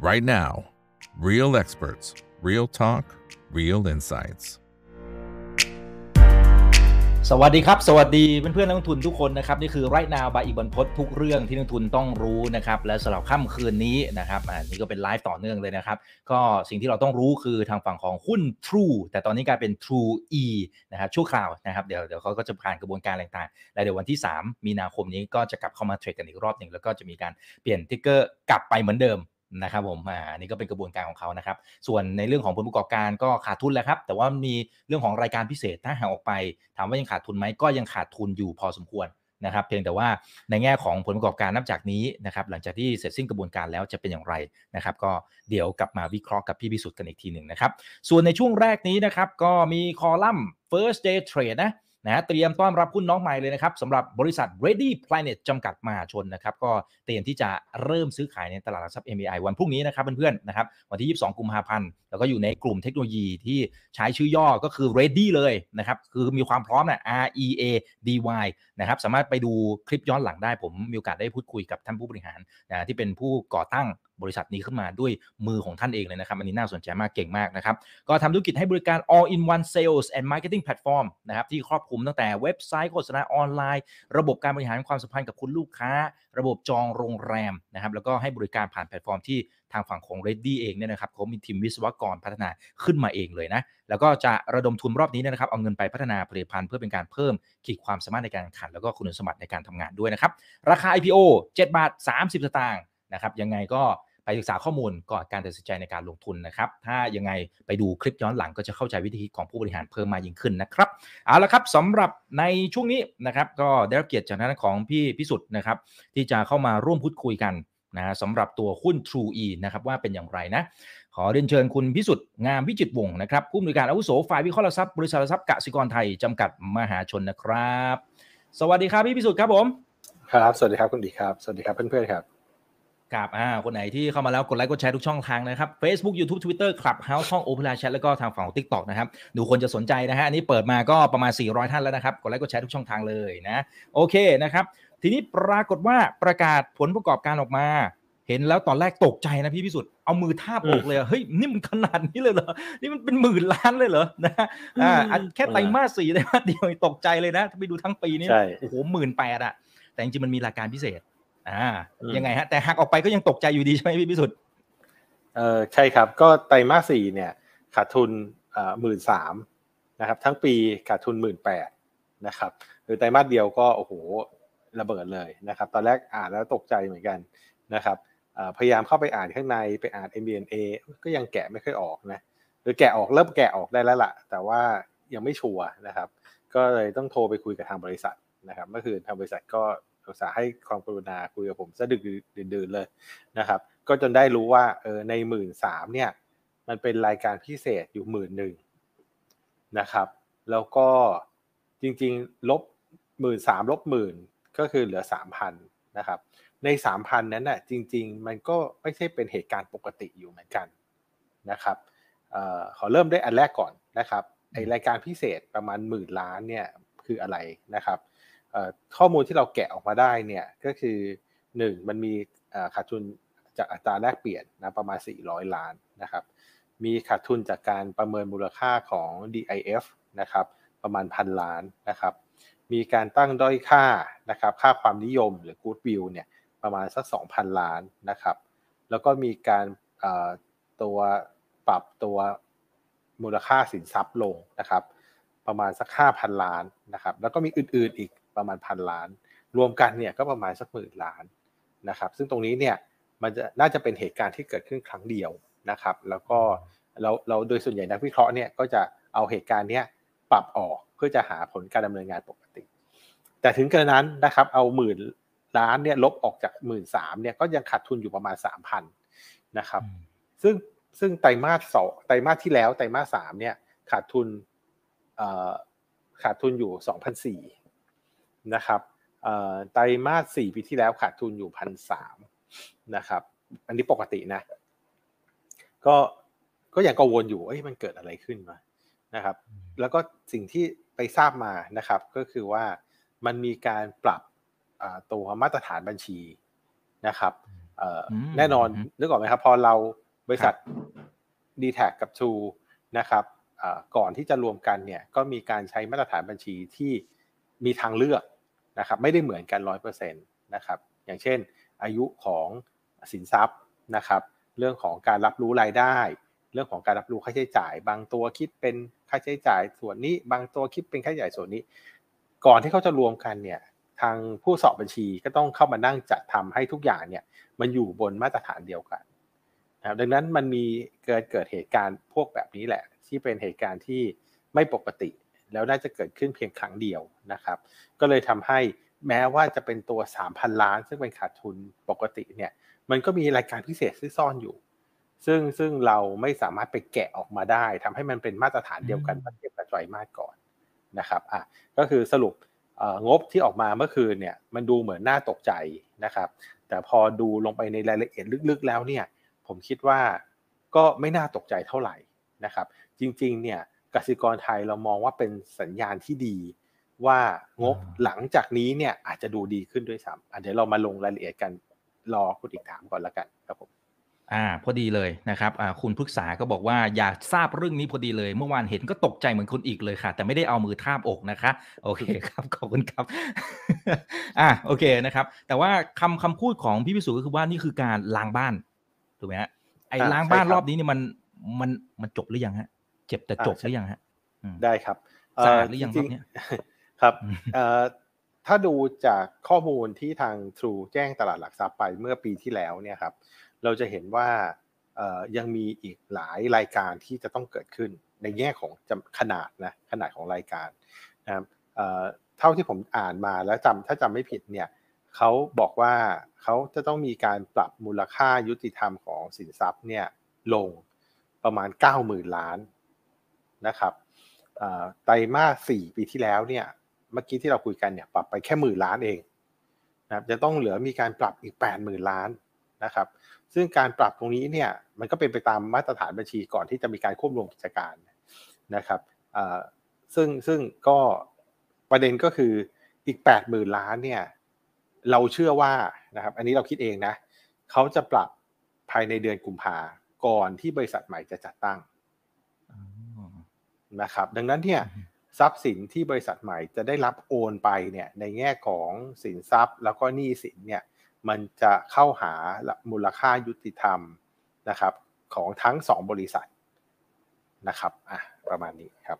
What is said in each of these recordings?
right now. Real experts, real talk, real insights. สวัสดีครับ สวัสดีเพื่อนๆนักลงทุนทุกคนนะครับ นี่คือไรนาบายอีกบรรพททุกเรื่องที่นักลงทุนต้องรู้นะครับ และสำหรับค่ำคืนนี้นะครับอ่านี่ก็เป็นไลฟ์ต่อเนื่องเลยนะครับ ก็สิ่งที่เราต้องรู้คือทางฝั่งของหุ้น True แต่ตอนนี้กลายเป็น True E นะครับชั่วคราวนะครับเดี๋ยวเดี๋ยวเขาก็จะผ่านกระบวนการต่างๆ และเดี๋ยววันที่ 3 มีนาคมนี้ก็จะกลับเข้ามาเทรดกันอีกรอบหนึ่งแล้วก็จะมีการเปลี่ยนทิกเกอร์กลับไปเหมือนเดิม นะครับผมอ่านนี้ก็เป็นกระบวนการของเขานะครับ ส่วนในเรื่องของผลประกอบการก็ขาดทุนแล้วครับ แต่ว่ามีเรื่องของรายการพิเศษถ้าหากออกไป ถามว่ายังขาดทุนไหมก็ยังขาดทุนอยู่พอสมควรนะครับ เพียงแต่ว่าในแง่ของผลประกอบการนับจากนี้นะครับ หลังจากที่เสร็จสิ้นกระบวนการแล้วจะเป็นอย่างไรนะครับ ก็เดี๋ยวกลับมาวิเคราะห์กับพี่พิสุทธิ์กันอีกทีหนึ่งนะครับ ส่วนในช่วงแรกนี้นะครับ ก็มีคอลัมน์ first day trade นะ นะฮะเตรียมต้อนรับหุ้นน้องใหม่เลยนะครับสำหรับบริษัท Ready Planet จำกัดมหาชนนะครับก็เตรียมที่จะเริ่มซื้อขายในตลาดหลักทรัพย์ MBI วันพรุ่งนี้นะครับเพื่อนๆนะครับวันที่ 22 กุมภาพันธ์แล้วก็อยู่ในกลุ่มเทคโนโลยีที่ใช้ชื่อย่อก็คือ Ready เลยนะครับคือมีความพร้อมนะ R E A D Y นะครับสามารถไปดูคลิปย้อนหลังได้ผมมีโอกาสได้พูดคุยกับท่านผู้บริหารนะที่เป็นผู้ก่อตั้ง บริษัทนี้ขึ้นมาด้วยมือของท่านเองเลยนะครับ อันนี้น่าสนใจมากเก่งมากนะครับ ก็ทำธุรกิจให้บริการ all in one sales and marketing platform นะครับที่ครอบคลุมตั้งแต่เว็บไซต์โฆษณาออนไลน์ ระบบการบริหารความสัมพันธ์กับคุณลูกค้า ระบบจองโรงแรมนะครับแล้วก็ให้บริการผ่านแพลตฟอร์มที่ทางฝั่งของ Ready เองเนี่ยนะครับเขามีทีมวิศวกรพัฒนาขึ้นมาเองเลยนะ แล้วก็จะระดมทุนรอบนี้นะครับ เอาเงินไปพัฒนาผลิตภัณฑ์เพื่อเป็นการเพิ่มขีดความสามารถในการแข่งขัน แล้วก็คุณสมบัติในการทำงานด้วยนะครับ ราคา IPO 7 บาท 30 สตางค์นะครับ ยังไงก็ ศึกษาข้อมูลก่อนการตัดสินใจในการลงทุนนะครับ ถ้ายังไงไปดูคลิปย้อนหลังก็จะเข้าใจวิธีคิดของผู้บริหารเพิ่มมายิ่งขึ้นนะครับ เอาละครับสำหรับในช่วงนี้นะครับ ก็ได้รับเกียรติจากทางด้านของพี่พิสุทธิ์นะครับ ที่จะเข้ามาร่วมพูดคุยกันนะสำหรับตัวหุ้น True E นะครับว่าเป็นอย่างไรนะ ขอเรียนเชิญคุณพิสุทธิ์งามวิจิตรวงศ์นะครับผู้อำนวยการอาวุโสฝ่ายวิเคราะห์หลักทรัพย์บริษัทหลักทรัพย์กสิกรไทยจำกัดมหาชนนะครับ สวัสดีครับพี่พิสุทธิ์ครับผม ครับ สวัสดีครับคุณดีครับ สวัสดีครับเพื่อนๆครับ ครับอ่าคนไหนที่เข้ามาแล้วกดไลค์กดแชร์ทุกช่องทางนะครับ Facebook YouTube Twitter Clubhouse ช่อง Opera Chat แล้วก็ทางฝั่งของ TikTok นะครับ ดูคนจะสนใจนะฮะอันนี้เปิดมาก็ประมาณ 400 ท่านแล้วนะครับ กดไลค์กดแชร์ทุกช่องทางเลยนะ โอเคนะครับ ทีนี้ปรากฏว่าประกาศผลประกอบการออกมา เห็นแล้วตอนแรกตกใจนะพี่พิสุทธิ์เอามือทาบอกเลยอะเฮ้ยนี่มันขนาดนี้เลยเหรอนี่มันเป็นหมื่นล้านเลยเหรอนะฮะอ่าอันแค่ไตรมาสสี่ไตรมาสเดียวยังตกใจเลยนะถ้าไปดูทั้งปีนี่ใช่โอ้โหหมื่นแปดอะแต่จริงๆมันมีรายการพิเศษ อ่าอืมยังไงฮะ แต่หักออกไปก็ยังตกใจอยู่ดีใช่ไหมพี่พิสุทธิ์เออใช่ครับ ก็ไตรมาสสี่เนี่ย ขาดทุนหมื่นสามนะครับ ทั้งปีขาดทุนหมื่นแปดนะครับหรือไตรมาสเดียวก็โอ้โหระเบิดเลยนะครับ ตอนแรกอ่านแล้วตกใจเหมือนกันนะครับเอ่อพยายามเข้าไปอ่านข้างในไปอ่าน MBNA ก็ยังแกะไม่ค่อยออกนะหรือแกะออกเริ่มแกะออกได้แล้วล่ะ แต่ว่ายังไม่ชัวร์นะครับ ก็เลยต้องโทรไปคุยกับทางบริษัทนะครับเมื่อคืนทางบริษัทก็ อุตสาห์ให้ความกรุณาคุยกับผมซะดึกดื่นเลยนะครับ ก็จนได้รู้ว่าเออในหมื่นสามเนี่ย มันเป็นรายการพิเศษอยู่หมื่นหนึ่งนะครับ แล้วก็จริงๆลบหมื่นสามลบหมื่นก็คือเหลือสามพันนะครับ ในสามพันนั้นน่ะจริง ๆ มันก็ไม่ใช่เป็นเหตุการณ์ปกติอยู่เหมือนกันนะครับเอ่อขอเริ่มด้วยอันแรกก่อนนะครับไอรายการพิเศษประมาณหมื่นล้านเนี่ยคืออะไรนะครับ ข้อมูลที่เราแกะออกมาได้เนี่ยก็คือหนึ่งมันมีขาดทุนจากอัตราแลกเปลี่ยนนะประมาณ 400 ล้านนะครับ มีขาดทุนจากการประเมินมูลค่าของ DIF นะครับประมาณพันล้านนะครับ มีการตั้งด้อยค่านะครับค่าความนิยมหรือ Goodwill เนี่ยประมาณสัก 2,000 ล้านนะครับ แล้วก็มีการตัวปรับตัวมูลค่าสินทรัพย์ลงนะครับ ประมาณสัก 5,000 ล้านนะครับ แล้วก็มีอื่นๆอีก ประมาณพันล้าน รวมกันเนี่ยก็ประมาณสักหมื่นล้านนะครับซึ่งตรงนี้เนี่ยมันจะน่าจะเป็นเหตุการณ์ที่เกิดขึ้นครั้งเดียวนะครับ แล้วก็เราเราโดยส่วนใหญ่นักวิเคราะห์เนี่ยก็จะเอาเหตุการณ์เนี้ยปรับออกเพื่อจะหาผลการดำเนินงานปกติ แต่ถึงกระนั้นนะครับเอาหมื่นล้านเนี่ยลบออกจากหมื่นสามเนี่ยก็ยังขาดทุนอยู่ประมาณสามพันนะครับซึ่งซึ่งไตรมาสสองไตรมาสที่แล้วไตรมาสสามเนี่ยขาดทุนเอ่อขาดทุนอยู่สองพันสี่ นะครับเอ่อไตรมาสสี่ปีที่แล้วขาดทุนอยู่พันสามนะครับ อันนี้ปกตินะ ก็ก็ยังกังวลอยู่เอ้ยมันเกิดอะไรขึ้นมานะครับ แล้วก็สิ่งที่ไปทราบมานะครับ ก็คือว่ามันมีการปรับอ่าตัวมาตรฐานบัญชีนะครับแน่นอนนึกออกไหมครับ พอเราบริษัท d t แทกับ True นะครับก่อนที่จะรวมกันเนี่ยก็มีการใช้มาตรฐานบัญชีที่ มีทางเลือกนะครับไม่ได้เหมือนกันร้อยเปอร์เซ็นต์นะครับอย่างเช่น อายุของสินทรัพย์นะครับเรื่องของการรับรู้รายได้ เรื่องของการรับรู้ค่าใช้จ่าย บางตัวคิดเป็นค่าใช้จ่ายส่วนนี้ บางตัวคิดเป็นค่าใช้จ่ายส่วนนี้ ก่อนที่เขาจะรวมกันเนี่ยทางผู้สอบบัญชีก็ต้องเข้ามานั่งจัดทำให้ทุกอย่างเนี่ยมันอยู่บนมาตรฐานเดียวกันนะครับดังนั้นมันมีเกิดเกิดเหตุการณ์พวกแบบนี้แหละ ที่เป็นเหตุการณ์ที่ไม่ปกติ แล้วน่าจะเกิดขึ้นเพียงครั้งเดียวนะครับ ก็เลยทำให้แม้ว่าจะเป็นตัว 3,000 ล้าน ซึ่งเป็นขาดทุนปกติเนี่ย มันก็มีรายการพิเศษที่ซ่อนอยู่ ซึ่งซึ่งเราไม่สามารถไปแกะออกมาได้ทำให้มันเป็นมาตรฐานเดียวกันเมื่อเทียบกับไตรมาสก่อนนะครับอะก็คือสรุปงบที่ออกมาเมื่อคืนเนี่ยมันดูเหมือนน่าตกใจนะครับ แต่พอดูลงไปในรายละเอียดลึกๆแล้วเนี่ย ผมคิดว่าก็ไม่น่าตกใจเท่าไหร่นะครับ จริงๆเนี่ย กสิกรไทยเรามองว่าเป็นสัญญาณที่ดีว่างบหลังจากนี้เนี่ยอาจจะดูดีขึ้นด้วยซ้ำเดี๋ยวเรามาลงรายละเอียดกันรอคุณอีกถามก่อนละกันครับผมอ่าพอดีเลยนะครับอ่าคุณพึกษาก็บอกว่าอยากทราบเรื่องนี้พอดีเลย เมื่อวานเห็นก็ตกใจเหมือนคุณอีกเลยค่ะ แต่ไม่ได้เอามือทาบอกนะคะ โอเคครับขอบคุณครับอ่าโอเคนะครับ แต่ว่าคำคำพูดของพี่พิสุก็คือว่านี่คือการล้างบ้านถูกไหมฮะไอ้ล้างบ้านรอบนี้นี่มันมันมันจบหรือยังฮะ เจ็บแต่จบหรือยังฮะได้ครับสะอาดหรือยังรอบนี้ครับถ้าดูจากข้อมูลที่ทาง True แจ้งตลาดหลักทรัพย์ไปเมื่อปีที่แล้วเนี่ยครับ เราจะเห็นว่ายังมีอีกหลายรายการที่จะต้องเกิดขึ้นในแง่ของขนาดนะขนาดของรายการนะครับเท่าที่ผมอ่านมาแล้วจำถ้าจำไม่ผิดเนี่ยเขาบอกว่าเขาจะต้องมีการปรับมูลค่ายุติธรรมของสินทรัพย์เนี่ยลงประมาณ 90,000 ล้าน นะครับไตรมาส4ปีที่แล้วเนี่ยเมื่อกี้ที่เราคุยกันเนี่ยปรับไปแค่หมื่นล้านเองนะครับจะต้องเหลือมีการปรับอีก 8 0,000 ล้านนะครับ ซึ่งการปรับตรงนี้เนี่ยมันก็เป็นไปตามมาตรฐานบัญชีก่อนที่จะมีการควบรวมกิจการนะครับซึ่งซึ่งก็ประเด็นก็คืออีก 8 0,000 ล้านเนี่ยเราเชื่อว่านะครับอันนี้เราคิดเองนะเขาจะปรับภายในเดือนกุมภาก่อนที่บริษัทใหม่จะจัดตั้ง นะครับ ดังนั้นเนี่ยทรัพย์สินที่บริษัทใหม่จะได้รับโอนไปเนี่ยในแง่ของสินทรัพย์ แล้วก็หนี้สินเนี่ยมันจะเข้าหามูลค่ายุติธรรมนะครับของทั้งสองบริษัทนะครับอะประมาณนี้ครับ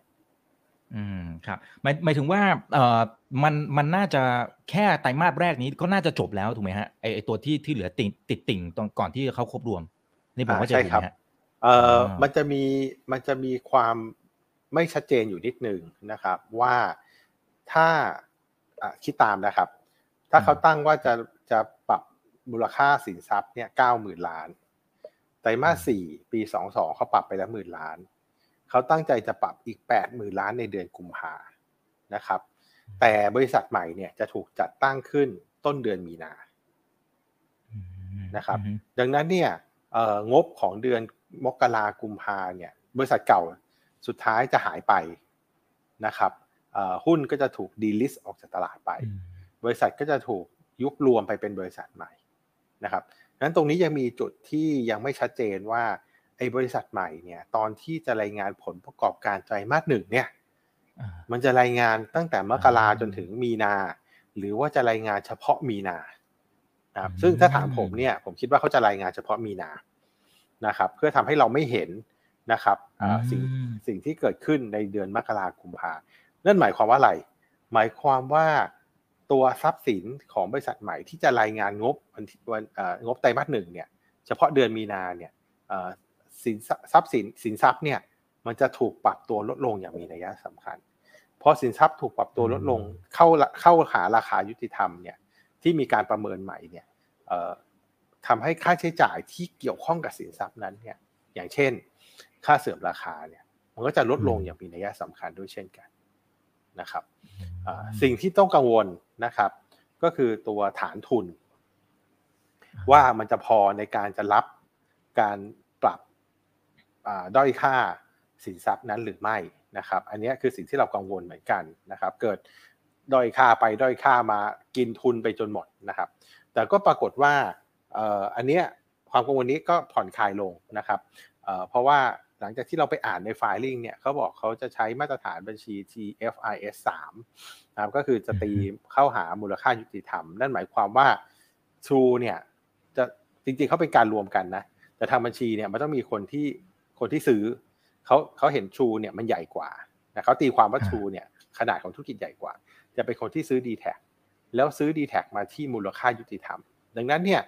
อืมครับหมายหมายถึงว่าเอ่อมันมันน่าจะแค่ไตรมาสแรกนี้ก็น่าจะจบแล้วถูกไหมฮะไอไอตัวที่ที่เหลือติดติดติ่งตอนก่อนที่เขาครบรวม นี่ผมว่าจะถูกไหมฮะเอ่อมันจะมีมันจะมีความ ไม่ชัดเจนอยู่นิดหนึ่งนะครับ ว่าถ้าคิดตามนะครับ ถ้าเขาตั้งว่าจะจะปรับมูลค่าสินทรัพย์เนี่ยเก้าหมื่นล้านไตรมาสสี่ปีสองสองเขาปรับไปแล้วหมื่นล้าน เขาตั้งใจจะปรับอีกแปดหมื่นล้านในเดือนกุมภานะครับ แต่บริษัทใหม่เนี่ยจะถูกจัดตั้งขึ้นต้นเดือนมีนานะครับ ดังนั้นเนี่ยงบของเดือนมกรากุมภาเนี่ย บริษัทเก่า สุดท้ายจะหายไปนะครับหุ้นก็จะถูก delist ออกจากตลาดไป บริษัทก็จะถูกยุบรวมไปเป็นบริษัทใหม่นะครับนั้นตรงนี้ยังมีจุดที่ยังไม่ชัดเจนว่าไอ้บริษัทใหม่เนี่ยตอนที่จะรายงานผลประกอบการไตรมาสหนึ่งเนี่ยมันจะรายงานตั้งแต่มกราจนถึงมีนา หรือว่าจะรายงานเฉพาะมีนานะครับซึ่งถ้าถามผมเนี่ยผมคิดว่าเขาจะรายงานเฉพาะมีนานะครับ เพื่อทำให้เราไม่เห็น นะครับสิ่งสิ่งที่เกิดขึ้นในเดือนมกราคมพานั่นหมายความว่าอะไร หมายความว่าตัวทรัพย์สินของบริษัทใหม่ที่จะรายงานงบวันงบไตรมาสหนึ่งเนี่ย เฉพาะเดือนมีนาเนี่ยสินทรัพย์สินสินทรัพย์เนี่ยมันจะถูกปรับตัวลดลงอย่างมีนัยสำคัญพอสินทรัพย์ถูกปรับตัวลดลงเข้าเข้าหาราคายุติธรรมเนี่ยที่มีการประเมินใหม่เนี่ยทำให้ค่าใช้จ่ายที่เกี่ยวข้องกับสินทรัพย์นั้นเนี่ยอย่างเช่น ค่าเสื่อมราคาเนี่ย มันก็จะลดลงอย่างมีนัยสำคัญด้วยเช่นกันนะครับสิ่งที่ต้องกังวลนะครับ ก็คือตัวฐานทุน ว่ามันจะพอในการจะรับการปรับด้อยค่าสินทรัพย์นั้นหรือไม่นะครับ อันนี้คือสิ่งที่เรากังวลเหมือนกันนะครับ เกิดด้อยค่าไปด้อยค่ามากินทุนไปจนหมดนะครับ แต่ก็ปรากฏว่าเอ่ออันเนี้ยความกังวลนี้ก็ผ่อนคลายลงนะครับเอ่อเพราะว่า หลังจากที่เราไปอ่านในไฟลิ่งเนี่ยเขาบอกเขาจะใช้มาตรฐานบัญชี TFIS 3นะครับก็คือจะตีเข้าหามูลค่ายุติธรรม นั่นหมายความว่า True เนี่ยจะจริงๆเขาเป็นการรวมกันนะ แต่ทางบัญชีเนี่ยมันต้องมีคนที่คนที่ซื้อเขาเขาเห็น True เนี่ยมันใหญ่กว่านะเขาตีความว่า True เนี่ยขนาดของธุรกิจใหญ่กว่า จะเป็นคนที่ซื้อ d t แทแล้วซื้อ d t แทมาที่มูลค่ายุติธรรม ดังนั้นเนี่ย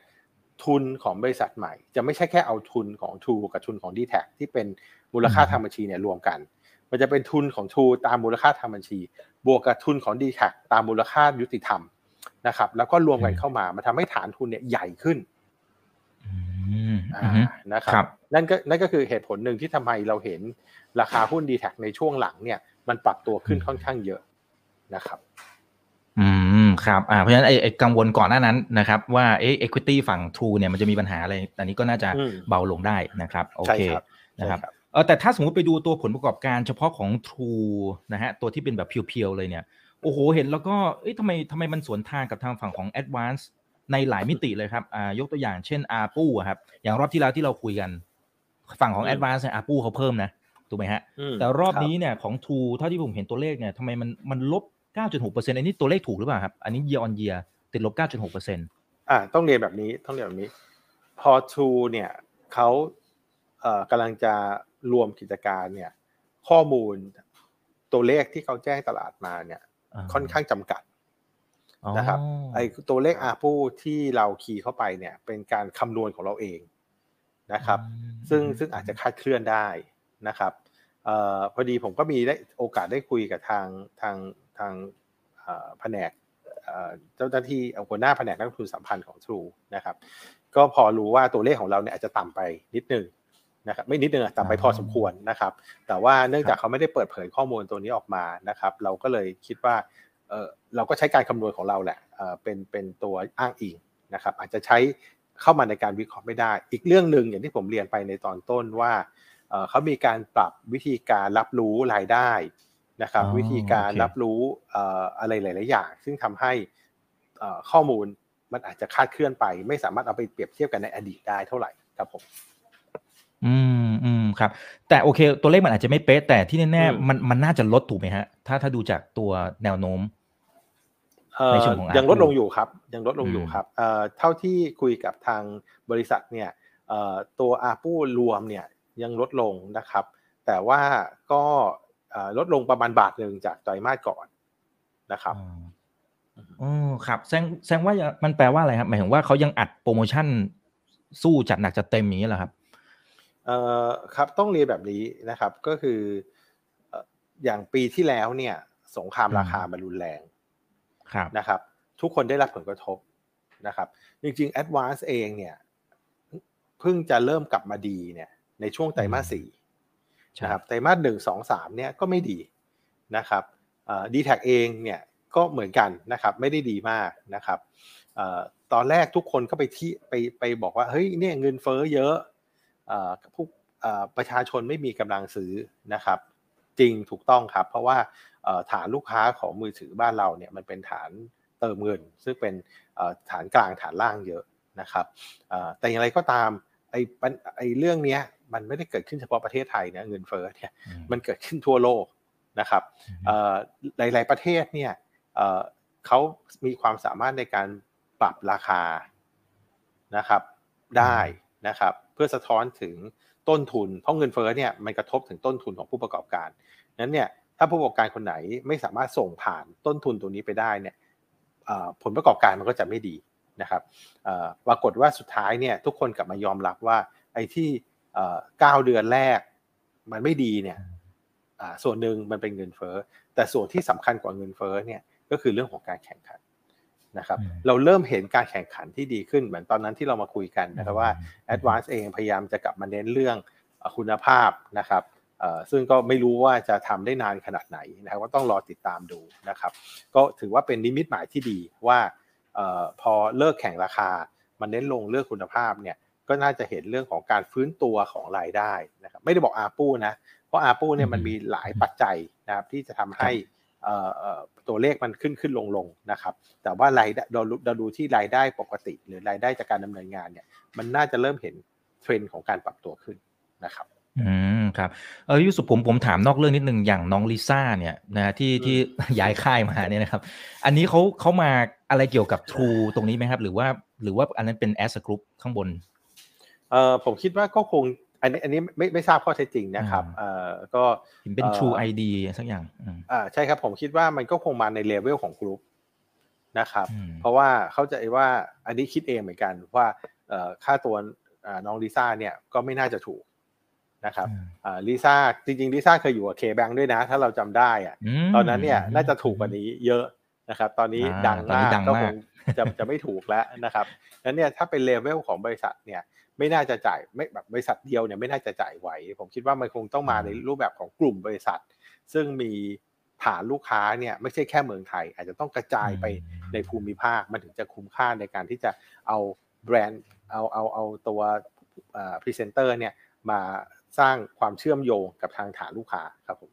ทุนของบริษัทใหม่ จะไม่ใช่แค่เอาทุนของ True กับทุนของ d t แทที่เป็นมูลค่าทางบัญชีเนี่ยรวมกัน มันจะเป็นทุนของ True ตามมูลค่าทางบัญชี บวกกับทุนของ d t แทตามมูลค่ายุติธรรมนะครับ แล้วก็รวมกันเข้ามามันทำให้ฐานทุนเนี่ยใหญ่ขึ้นอืมอ่าอืมนะคครัรับบนั่นก็นั่นก็คือเหตุผลหนึ่งที่ทำไมเราเห็นราคาหุ้น d t แทในช่วงหลังเนี่ย มันปรับตัวขึ้นค่อนข้างเยอะนะครับอืม ครับ อ่า เพราะฉะนั้นไอ้ไอ้กังวลก่อนหน้านั้นนะครับ ว่าเอ๊ะ equity ฝั่ง True เนี่ยมันจะมีปัญหาอะไร อันนี้ก็น่าจะอืมเบาลงได้นะครับ โอใช่เคครับนะครับใช่ครับ เออแต่ถ้าสมมติไปดูตัวผลประกอบการเฉพาะของ True นะฮะ ตัวที่เป็นแบบเพียวๆเลยเนี่ย โอ้โห เห็นแล้วก็ เอ้ยทำไมทำไมมันสวนทางกับทางฝั่งของ Advance ในหลายมิติเลยครับ อ่า ยกตัวอย่างเช่น a r p u อะครับ อย่างรอบที่แล้วที่เราคุยกัน ฝั่งของอืม Advance เนี่ย a r p u เขาเพิ่มนะ ถูกไหมฮะอืมแต่รอบคนี้เนี่ยของ True เท่าที่ผมเห็นตัวเลขเนี่ยทำไมมันมันลบ 9.6%อันนี้ตัวเลขถูกหรือเปล่าครับ อันนี้ year on year ติดลบ 9.6%อ่าต้องเรียนแบบนี้ต้องเรียนแบบนี้ พอ True เนี่ยเขาเอ่อกำลังจะรวมกิจการเนี่ยข้อมูลตัวเลขที่เขาแจ้งตลาดมาเนี่ยค่อนข้างจำกัดนะครับไอ้ตัวเลขอาปูที่เราคีย์เข้าไปเนี่ยเป็นการคำนวณของเราเองนะครับ ซึ่งซึ่งอาจจะคลาดเคลื่อนได้นะครับเอ่อพอดีผมก็มีได้โอกาสได้คุยกับทางทาง ทางเอ่อแผนกเอ่อเจ้าหน้าที่หัวหน้าแผนกนักลงทุนสัมพันธ์ของ True นะครับ ก็พอรู้ว่าตัวเลขของเราเนี่ยอาจจะต่ำไปนิดนึงนะครับไม่นิดนึงอะต่ำไปพอสมควรนะครับ แต่ว่าเนื่องจากเขาไม่ได้เปิดเผยข้อมูลตัวนี้ออกมานะครับ เราก็เลยคิดว่าเออเราก็ใช้การคำนวณของเราแหละเออเป็นเป็นตัวอ้างอิงนะครับ อาจจะใช้เข้ามาในการวิเคราะห์ไม่ได้ อีกเรื่องหนึ่งอย่างที่ผมเรียนไปในตอนต้นว่าเอ่อเขามีการปรับวิธีการรับรู้รายได้ นะครับอ๋อวิธีการโอเครับรู้เอ่ออะไรหลาย ๆ อย่าง ซึ่งทำให้เอ่อข้อมูลมันอาจจะคลาดเคลื่อนไป ไม่สามารถเอาไปเปรียบเทียบกันในอดีตได้เท่าไหร่ครับผมอืมอืมครับ แต่โอเค ตัวเลขมันอาจจะไม่เป๊ะแต่ที่แน่อืมๆมันมันน่าจะลดถูกไหมฮะ ถ้าถ้าดูจากตัวแนวโน้มเอ่อในช่วงของยังลด Apple ลงอยู่ครับ ยังลดลงอยู่อืมครับเอ่อเท่าที่คุยกับทางบริษัทเนี่ยเอ่อตัวอาปูรวมเนี่ยยังลดลงนะครับ แต่ว่าก็เอ่อ ลดลงประมาณบาทหนึ่งจากไตรมาสก่อนนะครับอ๋ออ๋อครับแสดงแสดงว่ามันแปลว่าอะไรครับ หมายถึงว่าเขายังอัดโปรโมชั่นสู้จัดหนักจัดเต็มอย่างนี้เหรอครับเอ่อครับต้องเรียนแบบนี้นะครับ ก็คือเอ่ออย่างปีที่แล้วเนี่ย สงครามอืมราคามันรุนแรงครับนะครับ ทุกคนได้รับผลกระทบนะครับ จริงๆ Advance เองเนี่ยเพิ่งจะเริ่มกลับมาดีเนี่ย ในช่วงไตรมาสสี่ใช่ นะครับไตรมาสหนึ่งสองสามเนี่ยก็ไม่ดีนะครับดีแท็เองเนี่ยก็เหมือนกันนะครับไม่ได้ดีมากนะครับอตอนแรกทุกคนก็ไปที่ไปไปบอกว่าเฮ้ยเนี่ยเงินเฟ้อเยอะเอ่อพวกเอ่อประชาชนไม่มีกำลังซื้อนะครับ จริงถูกต้องครับ เพราะว่าฐานลูกค้าของมือถือบ้านเราเนี่ยมันเป็นฐานเติมเงิน ซึ่งเป็นฐานกลางฐานล่างเยอะนะครับแต่อย่างไรก็ตามไอ้ไอ้เรื่องเนี้ย มันไม่ได้เกิดขึ้นเฉพาะประเทศไทยนะเงินเฟ้อเนี่ยอืมันเกิดขึ้นทั่วโลกนะครับเอ่อหลาย ๆประเทศเนี่ยเอ่อเขามีความสามารถในการปรับราคานะครับได้นะครับเพื่อสะท้อนถึงต้นทุน เพราะเงินเฟ้อเนี่ยมันกระทบถึงต้นทุนของผู้ประกอบการนั้นเนี่ยถ้าผู้ประกอบการคนไหนไม่สามารถส่งผ่านต้นทุนตัวนี้ไปได้เนี่ยเอ่อผลประกอบการมันก็จะไม่ดีนะครับเอ่อปรากฏว่าสุดท้ายเนี่ยทุกคนกลับมายอมรับว่าไอ้ที่ เอ่อเก้าเดือนแรก มันไม่ดีเนี่ยอ่าส่วนหนึ่งมันเป็นเงินเฟ้อแต่ส่วนที่สำคัญกว่าเงินเฟ้อเนี่ยก็คือเรื่องของการแข่งขันนะครับอืมเราเริ่มเห็นการแข่งขันที่ดีขึ้นเหมือนตอนนั้นที่เรามาคุยกันนะครับว่า Advance เองพยายามจะกลับมาเน้นเรื่องเอ่อคุณภาพนะครับเอ่อซึ่งก็ไม่รู้ว่าจะทำได้นานขนาดไหนนะครับก็ต้องรอติดตามดูนะครับก็ถือว่าเป็นนิมิตหมายที่ดีว่าเออพอเลิกแข่งราคา มันเน้นลงเรื่องคุณภาพเนี่ย ก็น่าจะเห็นเรื่องของการฟื้นตัวของรายได้นะครับไม่ได้บอกอาปูนะ เพราะอาปูเนี่ยมันมีหลายปัจจัยนะครับที่จะทำให้ตัวเลขมันขึ้นขึ้นลงลงนะครับ แต่ว่ารายเราเราดูที่รายได้ปกติ หรือรายได้จากการดำเนินงานเนี่ยมันน่าจะเริ่มเห็นเทรนด์ของการปรับตัวขึ้นนะครับอืมครับเออยุสุผมผมถามนอกเรื่องนิดนึงอย่างน้องลิซ่าเนี่ยนะที่ที่ย้ายค่ายมาเนี่ยนะครับ อันนี้เขาเขามาอะไรเกี่ยวกับ True ตรงนี้ไหมครับ หรือว่าหรือว่าอันนั้นเป็น as a group ข้างบน เออผมคิดว่าก็คงอันนี้อันนี้ไม่ไม่ทราบข้อเท็จจริงนะครับเออก็เป็น True ID สักอย่างอ่าใช่ครับผมคิดว่ามันก็คงมาในเลเวลของกลุ่มนะครับ เพราะว่าเข้าใจว่าอันนี้คิดเองเหมือนกันว่าค่าตัวน้องลิซ่าเนี่ยก็ไม่น่าจะถูกนะครับลิซ่าจริงๆลิซ่าเคยอยู่กับ KBank ด้วยนะ ถ้าเราจำได้อะตอนนั้นเนี่ยน่าจะถูกกว่านี้เยอะนะครับ ตอนนี้ดังมากก็คงจะจะไม่ถูกแล้วนะครับนั้นเนี่ยถ้าเป็นเลเวลของบริษัทเนี่ย ไม่น่าจะจ่ายไม่แบบบริษัทเดียวเนี่ยไม่น่าจะจ่ายไหว ผมคิดว่ามันคงต้องมาในรูปแบบของกลุ่มบริษัท ซึ่งมีฐานลูกค้าเนี่ยไม่ใช่แค่เมืองไทย อาจจะต้องกระจายไปในภูมิภาคมันถึงจะคุ้มค่าในการที่จะเอาแบรนด์เอาเอาเอาตัวพรีเซนเตอร์เนี่ยมาสร้างความเชื่อมโยงกับทางฐานลูกค้าครับผม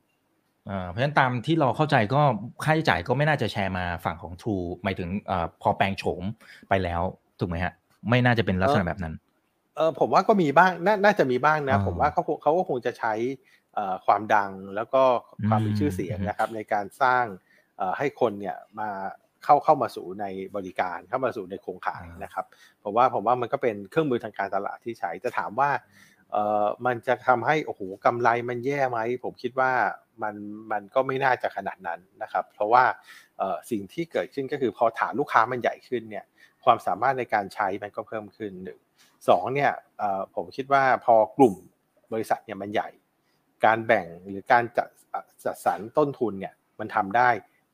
เพราะฉะนั้นตามที่เราเข้าใจก็ค่าใช้จ่ายก็ไม่น่าจะแชร์มาฝั่งของ True หมายถึงอพอแปลงโฉมไปแล้วถูกไหมฮะไม่น่าจะเป็นลักษณะแบบนั้น เออผมว่าก็มีบ้างนน่าจะมีบ้างนะ ผมว่าเขาเขาก็คงจะใช้ความดังแล้วก็ความมีชื่อเสียงนะครับในการสร้างให้คนเนี่ยมาเข้าเข้ามาสู่ในบริการเข้ามาสู่ในโครงข่ายนะครับผมว่าผมว่ามันก็เป็นเครื่องมือทางการตลาดที่ใช้จะถามว่าเอ่อมันจะทำให้โอ้โหกำไรมันแย่ไหม ผมคิดว่ามันมันก็ไม่น่าจะขนาดนั้นนะครับ เพราะว่าเอ่อสิ่งที่เกิดขึ้นก็คือพอฐานลูกค้ามันใหญ่ขึ้นเนี่ยความสามารถในการใช้มันก็เพิ่มขึ้นหนึ่ง สองเนี่ยผมคิดว่าพอกลุ่มบริษัทเนี่ยมันใหญ่ การแบ่งหรือการจัดจัดสรรต้นทุนเนี่ยมันทำได้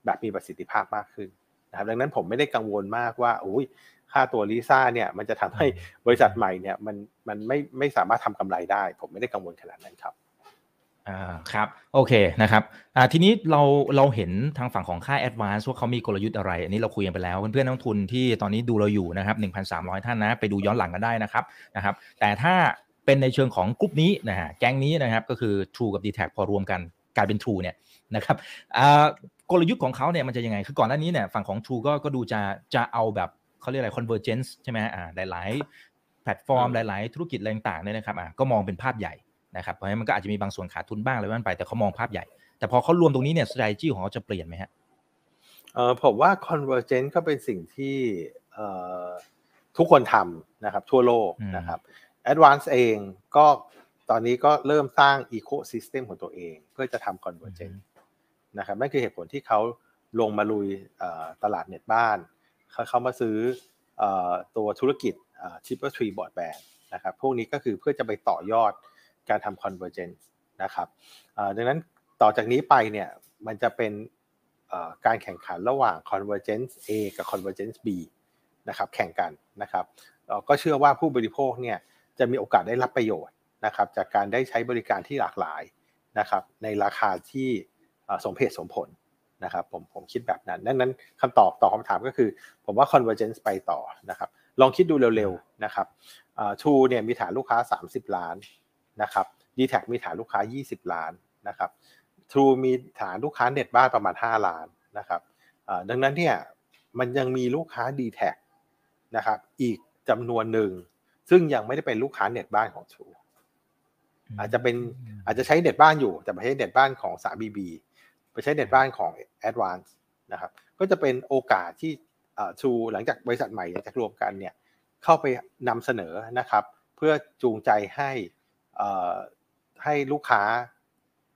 แบบมีประสิทธิภาพมากขึ้นนะครับดังนั้นผมไม่ได้กังวลมากว่าโอ้ยค่าตัวลิซ่าเนี่ยมันจะทำให้บริษัทใหม่เนี่ยมันมันไม่ไม่สามารถทำกำไรได้ ผมไม่ได้กังวลขนาดนั้นครับ อ่าครับโอเคนะครับอ่าทีนี้เราเราเห็นทางฝั่งของค่าย Advance ว่าเขามีกลยุทธ์อะไร อันนี้เราคุยกันไปแล้วเพื่อนๆนักทุนที่ตอนนี้ดูเราอยู่นะครับ1,300 ท่านนะไปดูย้อนหลังกันได้นะครับนะครับ แต่ถ้าเป็นในเชิงของกลุ่มนี้นะฮะแก๊งนี้นะครับก็คือ True กับ d t แทพอรวมกันกลายเป็น True เนี่ยนะครับอ่ากลยุทธ์ของเขาเนี่ยมันจะยังไง คือก่อนหน้านี้เนี่ยฝั่งของ True ก็ก็ดูจะจะเอาแบบเขาเรียกอะไร convergence ใช่ไหมอ่าหลายๆแพลตฟอร์มหลาย ๆ ธุรกิจอะไรต่างๆเนี่ยนะครับอ่าก็มองเป็นภาพใหญ่ นะครับเพราะฉะนั้นมันก็อาจจะมีบางส่วนขาดทุนบ้างอะไรบ้างไป แต่เขามองภาพใหญ่ แต่พอเขารวมตรงนี้เนี่ย strategy ของเขาจะเปลี่ยนไหมฮะเออผมว่า convergence ก็เป็นสิ่งที่เอ่อทุกคนทำนะครับ ทั่วโลกนะครับ advance เองก็ตอนนี้ก็เริ่มสร้าง ecosystem ของตัวเอง เพื่อจะทำ convergence นะครับนั่นคือเหตุผลที่เขาลงมาลุยตลาดเน็ตบ้านเขามาซื้อตัวธุรกิจ Triple Tree Broadband นะครับพวกนี้ก็คือเพื่อจะไปต่อยอด การทำ convergence นะครับดังนั้นต่อจากนี้ไปเนี่ยมันจะเป็นการแข่งขันระหว่าง convergence A กับ convergence B นะครับแข่งกันนะครับก็เชื่อว่าผู้บริโภคเนี่ยจะมีโอกาสได้รับประโยชน์นะครับจากการได้ใช้บริการที่หลากหลายนะครับในราคาที่สมเหตุสมผลนะครับผมผมคิดแบบนั้นดังนั้นคำตอบต่อคำถามก็คือ ผมว่า convergence ไปต่อนะครับลองคิดดูเร็วๆนะครับทูเนี่ยมีฐานลูกค้า 30 ล้าน นะครับ d t แทมีฐานลูกค้า 20 ล้านนะครับ True มีฐานลูกค้าเน็ตบ้านประมาณ 5 ล้านนะครับดังนั้นเนี่ยมันยังมีลูกค้า d t แทนะครับอีกจำนวนหนึ่ง ซึ่งยังไม่ได้เป็นลูกค้าเน็ตบ้านของ True อาจจะเป็นอาจจะใช้เน็ตบ้านอยู่ แต่ไม่ใช่เน็ตบ้านของ 3BB ไปใช้เน็ตบ้านของ Advance นะครับก็จะเป็นโอกาสที่ทูหลังจากบริษัทใหม่จะรวมกันเนี่ยเข้าไปนำเสนอนะครับ เพื่อจูงใจให้ ให้ลูกค้า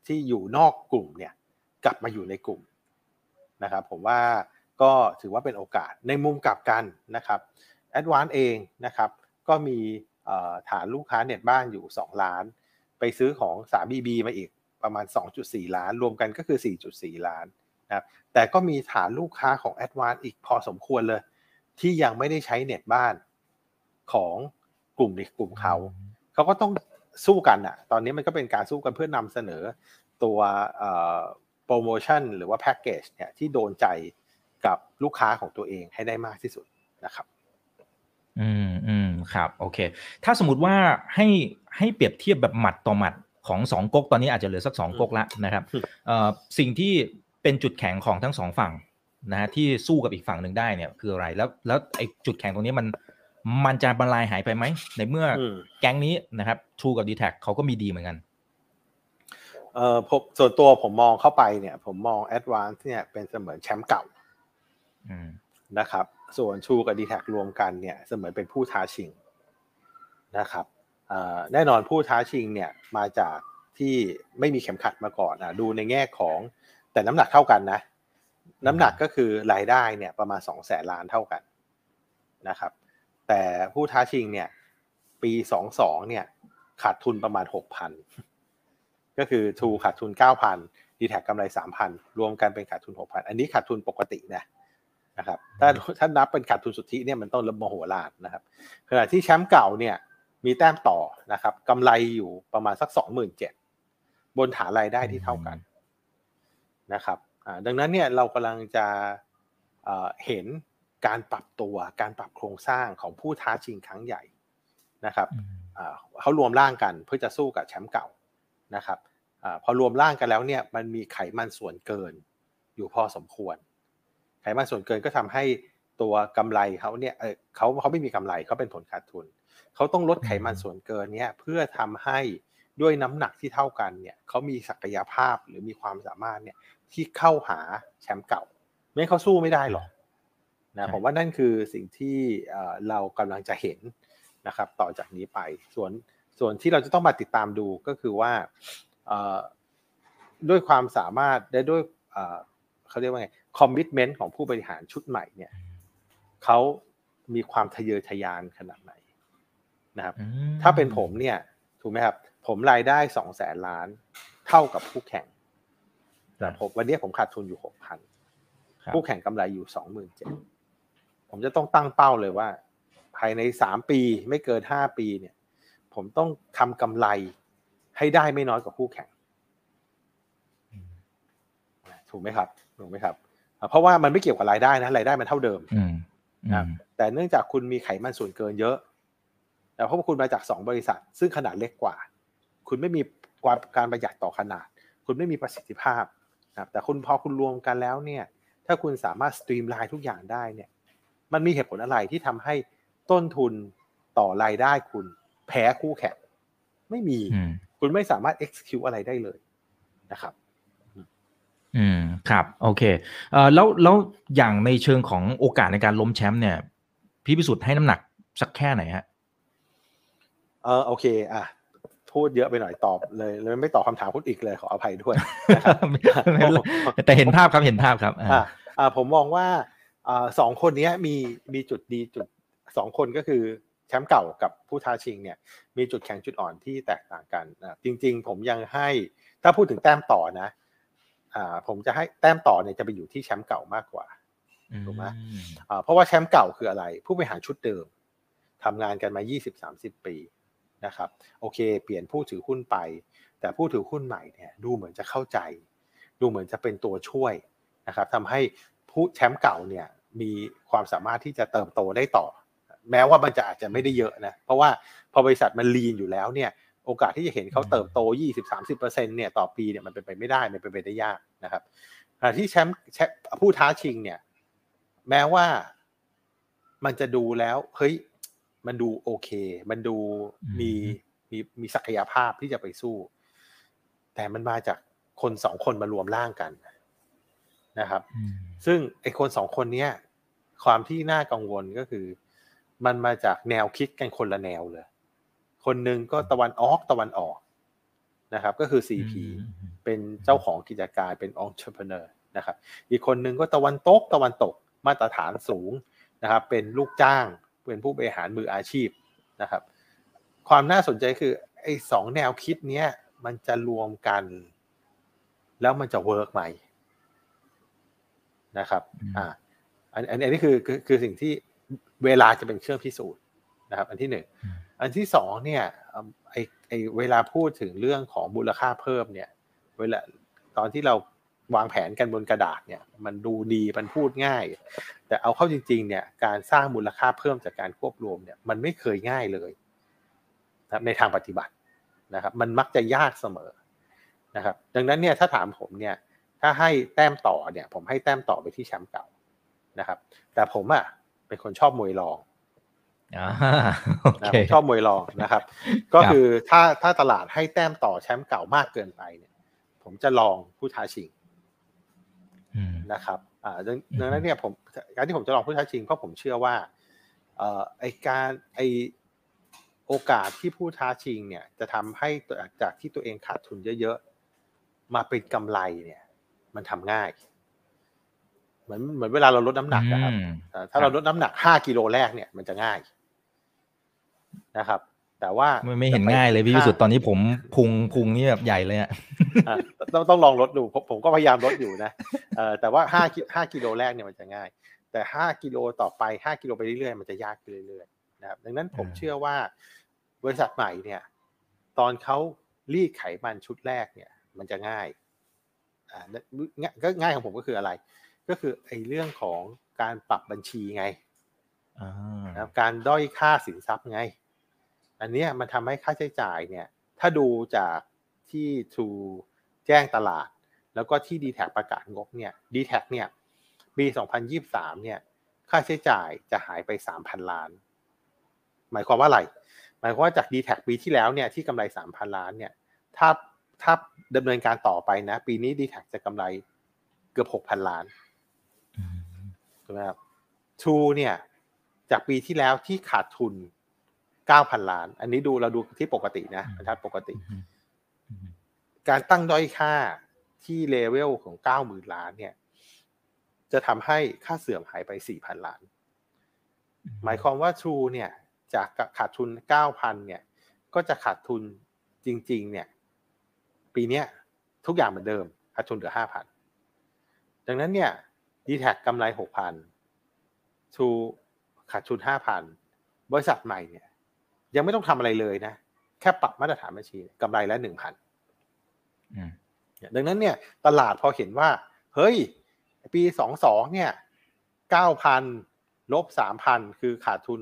ที่อยู่นอกกลุ่มเนี่ยกลับมาอยู่ในกลุ่มนะครับผมว่าก็ถือว่าเป็นโอกาสในมุมกลับกันนะครับ a d v a n c e เองนะครับก็มีฐานลูกค้าเน็ตบ้านอยู่ 2 ล้าน ไปซื้อของ 3BB มาอีกประมาณ 2.4 ล้าน รวมกันก็คือ 4.4 ล้านนะครับแต่ก็มีฐานลูกค้าของ a d v a n c e อีกพอสมควรเลย ที่ยังไม่ได้ใช้เน็ตบ้านของกลุ่มในกลุ่มเขา เขาก็ต้อง สู้กันอะตอนนี้มันก็เป็นการสู้กันเพื่อนำเสนอตัวโปรโมชั่นหรือว่าแพ็กเกจเนี่ยที่โดนใจกับลูกค้าของตัวเองให้ได้มากที่สุดนะครับ อืมอืมครับโอเค ถ้าสมมติว่าให้ให้เปรียบเทียบแบบหมัดต่อหมัดของสองก๊กตอนนี้อาจจะเหลือสักสองก๊กละนะครับเอ่อสิ่งที่เป็นจุดแข็งของทั้งสองฝั่งนะฮะที่สู้กับอีกฝั่งหนึ่งได้เนี่ยคืออะไรแล้วแล้วไอ้จุดแข็งตรงนี้มัน มันจะบรรลัยหายไปไหมในเมื่ออมแก๊งนี้นะครับ True กับ d t แทเขาก็มีดีเหมือนกันเอ่อผมส่วนตัวผมมองเข้าไปเนี่ย ผมมอง Advance เนี่ยเป็นเสมือนแชมป์เก่าอืมนะครับ ส่วน True กับ d t แทรวมกันเนี่ยเสมือนเป็นผู้ท้าชิงนะครับเอ่อแน่นอนผู้ท้าชิงเนี่ยมาจากที่ไม่มีเข็มขัดมาก่อนอะดูในแง่ของแต่น้ำหนักเท่ากันนะ น้ำหนักก็คือรายได้เนี่ยประมาณสองแสนล้านเท่ากันนะครับ แต่ผู้ท้าชิงเนี่ย ปีสองสองเนี่ย ขาดทุนประมาณหกพันก็คือ True ขาดทุนเก้าพันดีแท็กำไรสามพันรวมกันเป็นขาดทุนหกพันอันนี้ขาดทุนปกตินะนะครับถ้าถ้านับเป็นขาดทุนสุทธิเนี่ยมันต้องระมโหฬารนะครับขณะที่แชมป์เก่าเนี่ยมีแต้มต่อนะครับกำไรอยู่ประมาณสักสองหมื่นเจ็ดบนฐานรายได้ที่เท่ากันนะครับดังนั้นเนี่ยเรากำลังจะเห็น การปรับตัวการปรับโครงสร้างของผู้ท้าชิงครั้งใหญ่นะครับอ่าเขารวมร่างกันเพื่อจะสู้กับแชมป์เก่านะครับอาพอรวมร่างกันแล้วเนี่ยมันมีไขมันส่วนเกินอยู่พอสมควร ไขมันส่วนเกินก็ทำให้ตัวกำไรเขาเนี่ยเออเขาเขาไม่มีกำไรเขาเป็นผลขาดทุนเขาต้องลดไขมันส่วนเกินเนี่ยเพื่อทำให้ด้วยน้ำหนักที่เท่ากันเนี่ยเขามีศักยภาพหรือมีความสามารถเนี่ยที่เข้าหาแชมป์เก่าไม่งั้นเขาสู้ไม่ได้หรอก นะใช่ผมว่านั่นคือสิ่งที่เอ่อเรากำลังจะเห็นนะครับ ต่อจากนี้ไป ส่วนส่วนที่เราจะต้องมาติดตามดูก็คือว่าเอ่อด้วยความสามารถและด้วยเอ่อเขาเรียกว่าไงคอมมิชเมนต์ของผู้บริหารชุดใหม่เนี่ยเขามีความทะเยอทะยานขนาดไหนนะครับอืมถ้าเป็นผมเนี่ยถูกไหมครับ ผมรายได้สองแสนล้านเท่ากับคู่แข่งครับผมวันนี้ผมขาดทุนอยู่หกพันครับคู่แข่งกำไรอยู่สองหมื่นเจ็ด ผมจะต้องตั้งเป้าเลยว่า ภายในสามปีไม่เกินห้าปีเนี่ย ผมต้องทำกำไรให้ได้ไม่น้อยกว่าคู่แข่ง ถูกไหมครับถูกไหมครับอ่าเพราะว่ามันไม่เกี่ยวกับรายได้นะรายได้มันเท่าเดิมอืมอืนะครับมแต่เนื่องจากคุณมีไขมันส่วนเกินเยอะ แต่เพราะว่าคุณมาจากสองบริษัท ซึ่งขนาดเล็กกว่า คุณไม่มีความการประหยัดต่อขนาด คุณไม่มีประสิทธิภาพนะครับแต่คุณพอคุณรวมกันแล้วเนี่ย ถ้าคุณสามารถ streamline ทุกอย่างได้เนี่ย มันมีเหตุผลอะไรที่ทำให้ต้นทุนต่อรายได้คุณ แพ้คู่แข่งไม่มีอืมคุณไม่สามารถ execute อะไรได้เลยนะครับ อืมครับ โอเคเอ่อแล้วแล้วอย่างในเชิงของโอกาสในการล้มแชมป์เนี่ย พี่พิสุทธิ์ให้น้ำหนักสักแค่ไหนฮะเออโอเค อะพูดเยอะไปหน่อยตอบเลยเลยไม่ตอบคำถามคุณอีกเลยขออภัยด้วยนะครับไม่เป็นไรแต่เห็นภาพครับเห็นภาพครับอ่าอ่าอ่าผมมองว่าอ่า สองคนเนี้ยมีมีจุดดีจุดสองคนก็คือแชมป์เก่ากับผู้ท้าชิงเนี่ยมีจุดแข็งจุดอ่อนที่แตกต่างกันนะจริง ๆ ผมยังให้ถ้าพูดถึงแต้มต่อนะอ่าผมจะให้แต้มต่อเนี่ยจะไปอยู่ที่แชมป์เก่ามากกว่าถูกไหมอืมอ่าเพราะว่าแชมป์เก่าคืออะไร ผู้บริหารชุดเดิมทำงานกันมา20-30 ปีนะครับ โอเค เปลี่ยนผู้ถือหุ้นไป แต่ผู้ถือหุ้นใหม่เนี่ยดูเหมือนจะเข้าใจ ดูเหมือนจะเป็นตัวช่วยนะครับทำให้ผู้แชมป์เก่าเนี่ย มีความสามารถที่จะเติบโตได้ต่อ แม้ว่ามันจะอาจจะไม่ได้เยอะนะ เพราะว่าพอบริษัทมันลีนอยู่แล้วเนี่ยโอกาสที่จะเห็นเขาเติบโต 20-30%เนี่ยต่อปีเนี่ยมันเป็นไปไม่ได้มันเป็นไปได้ยากนะครับขณะที่แชมป์แชมป์ผู้ท้าชิงเนี่ยแม้ว่ามันจะดูแล้วเฮ้ยมันดูโอเค มันดูมีมีมีศักยภาพที่จะไปสู้ แต่มันมาจากคนสองคนมารวมร่างกันนะครับอืม ซึ่งไอ้คนสองคนเนี้ยความที่น่ากังวลก็คือ มันมาจากแนวคิดกันคนละแนวเลย คนหนึ่งก็ตะวันออกตะวันออกนะครับ ก็คือ CP อืมเป็นเจ้าของกิจการเป็น entrepreneur นะครับ อีกคนหนึ่งก็ตะวันตกตะวันตกมาตรฐานสูงนะครับ เป็นลูกจ้างเป็นผู้บริหารมืออาชีพนะครับ ความน่าสนใจคือไอ้สองแนวคิดเนี้ยมันจะรวมกัน แล้วมันจะเวิร์กไหม นะครับ อ่า อันอันอันนี้คือคือคือสิ่งที่เวลาจะเป็นเครื่องพิสูจน์นะครับ อันที่หนึ่งอืมอันที่สองเนี่ยเอิ่มไอไอเวลาพูดถึงเรื่องของมูลค่าเพิ่มเนี่ย เวลาตอนที่เราวางแผนกันบนกระดาษเนี่ย มันดูดีมันพูดง่าย แต่เอาเข้าจริง ๆ เนี่ยการสร้างมูลค่าเพิ่มจากการควบรวมเนี่ยมันไม่เคยง่ายเลยนะครับในทางปฏิบัตินะครับ มันมักจะยากเสมอนะครับ ดังนั้นเนี่ยถ้าถามผมเนี่ย ถ้าให้แต้มต่อเนี่ย ผมให้แต้มต่อไปที่แชมป์เก่านะครับ แต่ผมอะเป็นคนชอบมวยรองอ่าโอนะเคผมชอบมวยรองนะครับ ก็คือถ้าถ้าตลาดให้แต้มต่อแชมป์เก่ามากเกินไปเนี่ย ผมจะลองผู้ท้าชิงอืมนะครับอ่าดังอืมดังนั้นเนี่ยผมการที่ผมจะลองผู้ท้าชิงเพราะผมเชื่อว่าเอ่อไอการไอโอกาสที่ผู้ท้าชิงเนี่ย จะทำให้ตัวจากที่ตัวเองขาดทุนเยอะๆมาเป็นกำไรเนี่ย มันทำง่าย เหมือนเหมือนเวลาเราลดน้ำหนักนะครับอืมเอ่อถ้าเราลดน้ำหนักห้ากิโลแรกเนี่ยมันจะง่ายนะครับ แต่ว่าไม่ไม่เห็นง่ายเลยพี่วิสุทธ์ตอนนี้ผมพุงพุงนี่แบบใหญ่เลยอะอะต้องต้องลองลดดูผมผมก็พยายามลดอยู่นะเออแต่ว่าห้ากิห้ากิโลแรกเนี่ยมันจะง่าย แต่ห้ากิโลต่อไปห้ากิโลไปเรื่อยๆมันจะยากขึ้นเรื่อยๆนะครับ ดังนั้นผมอ่าเชื่อว่าบริษัทใหม่เนี่ย ตอนเขารีดไขมันชุดแรกเนี่ย มันจะง่ายอ่าง่าย ก็ง่ายของผมก็คืออะไร ก็คือไอ้เรื่องของการปรับบัญชีไงอ่านะครับการด้อยค่าสินทรัพย์ไง อันเนี้ยมันทำให้ค่าใช้จ่ายเนี่ย ถ้าดูจากที่ True แจ้งตลาด แล้วก็ที่ d t แทประกาศงบเนี่ย d t แทเนี่ยปี 2023 เนี่ย ค่าใช้จ่ายจะหายไป 3,000 ล้าน หมายความว่าอะไร หมายความว่าจาก d t แทปีที่แล้วเนี่ยที่กำไร 3,000 ล้านเนี่ย ถ้า ถ้าดำเนินการต่อไปนะ ปีนี้ d t แทจะกำไรเกือบ6,000ล้านอืมถูกไหมครับ True เนี่ย จากปีที่แล้วที่ขาดทุน9,000ล้าน อันนี้ดูเราดูที่ปกตินะบรรทัดปกติอืมอืมการตั้งด้อยค่าที่เลเวลของ90,000ล้านเนี่ย จะทำให้ค่าเสื่อมหายไป4,000ล้าน หมายความว่า True เนี่ย จากขาดทุน9,000เนี่ย ก็จะขาดทุนจริง ๆ เนี่ย ปีเนี้ยทุกอย่างเหมือนเดิมขาดทุนเหลือ5,000ดังนั้นเนี่ย d t แทกำไร6,000 True ขาดทุน5,000บริษัทใหม่เนี่ย ยังไม่ต้องทำอะไรเลยนะ แค่ปรับมาตรฐานบัญชีกำไรละ1,000อืมดังนั้นเนี่ย ตลาดพอเห็นว่า เฮ้ย ปี22เนี่ย9,000ลบ3,000คือขาดทุน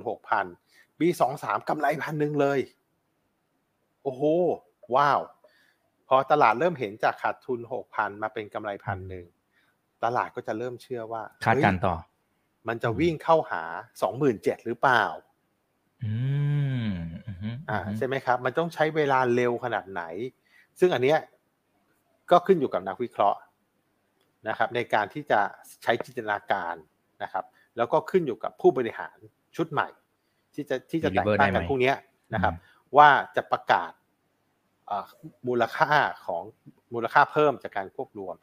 6,000ปี23กำไรพันหนึ่งเลย โอ้โห ว้าว พอตลาดเริ่มเห็นจากขาดทุน6,000มาเป็นกำไรพันหนึ่งตลาดก็จะเริ่มเชื่อว่าคาดการณ์เฮ้ยต่อ มันจะวิ่งเข้าหา27,000หรือเปล่าอืมอืมอ่าใช่ไหมครับ มันต้องใช้เวลาเร็วขนาดไหน ซึ่งอันเนี้ยก็ขึ้นอยู่กับนักวิเคราะห์นะครับ ในการที่จะใช้จินตนาการนะครับ แล้วก็ขึ้นอยู่กับผู้บริหารชุดใหม่ ที่จะที่จะแต่ง Deliver ตั้งได้ไหมกันพวกเนี้ยนะครับ ว่าจะประกาศเอ่อ มูลค่าของมูลค่าเพิ่มจากการควบรวม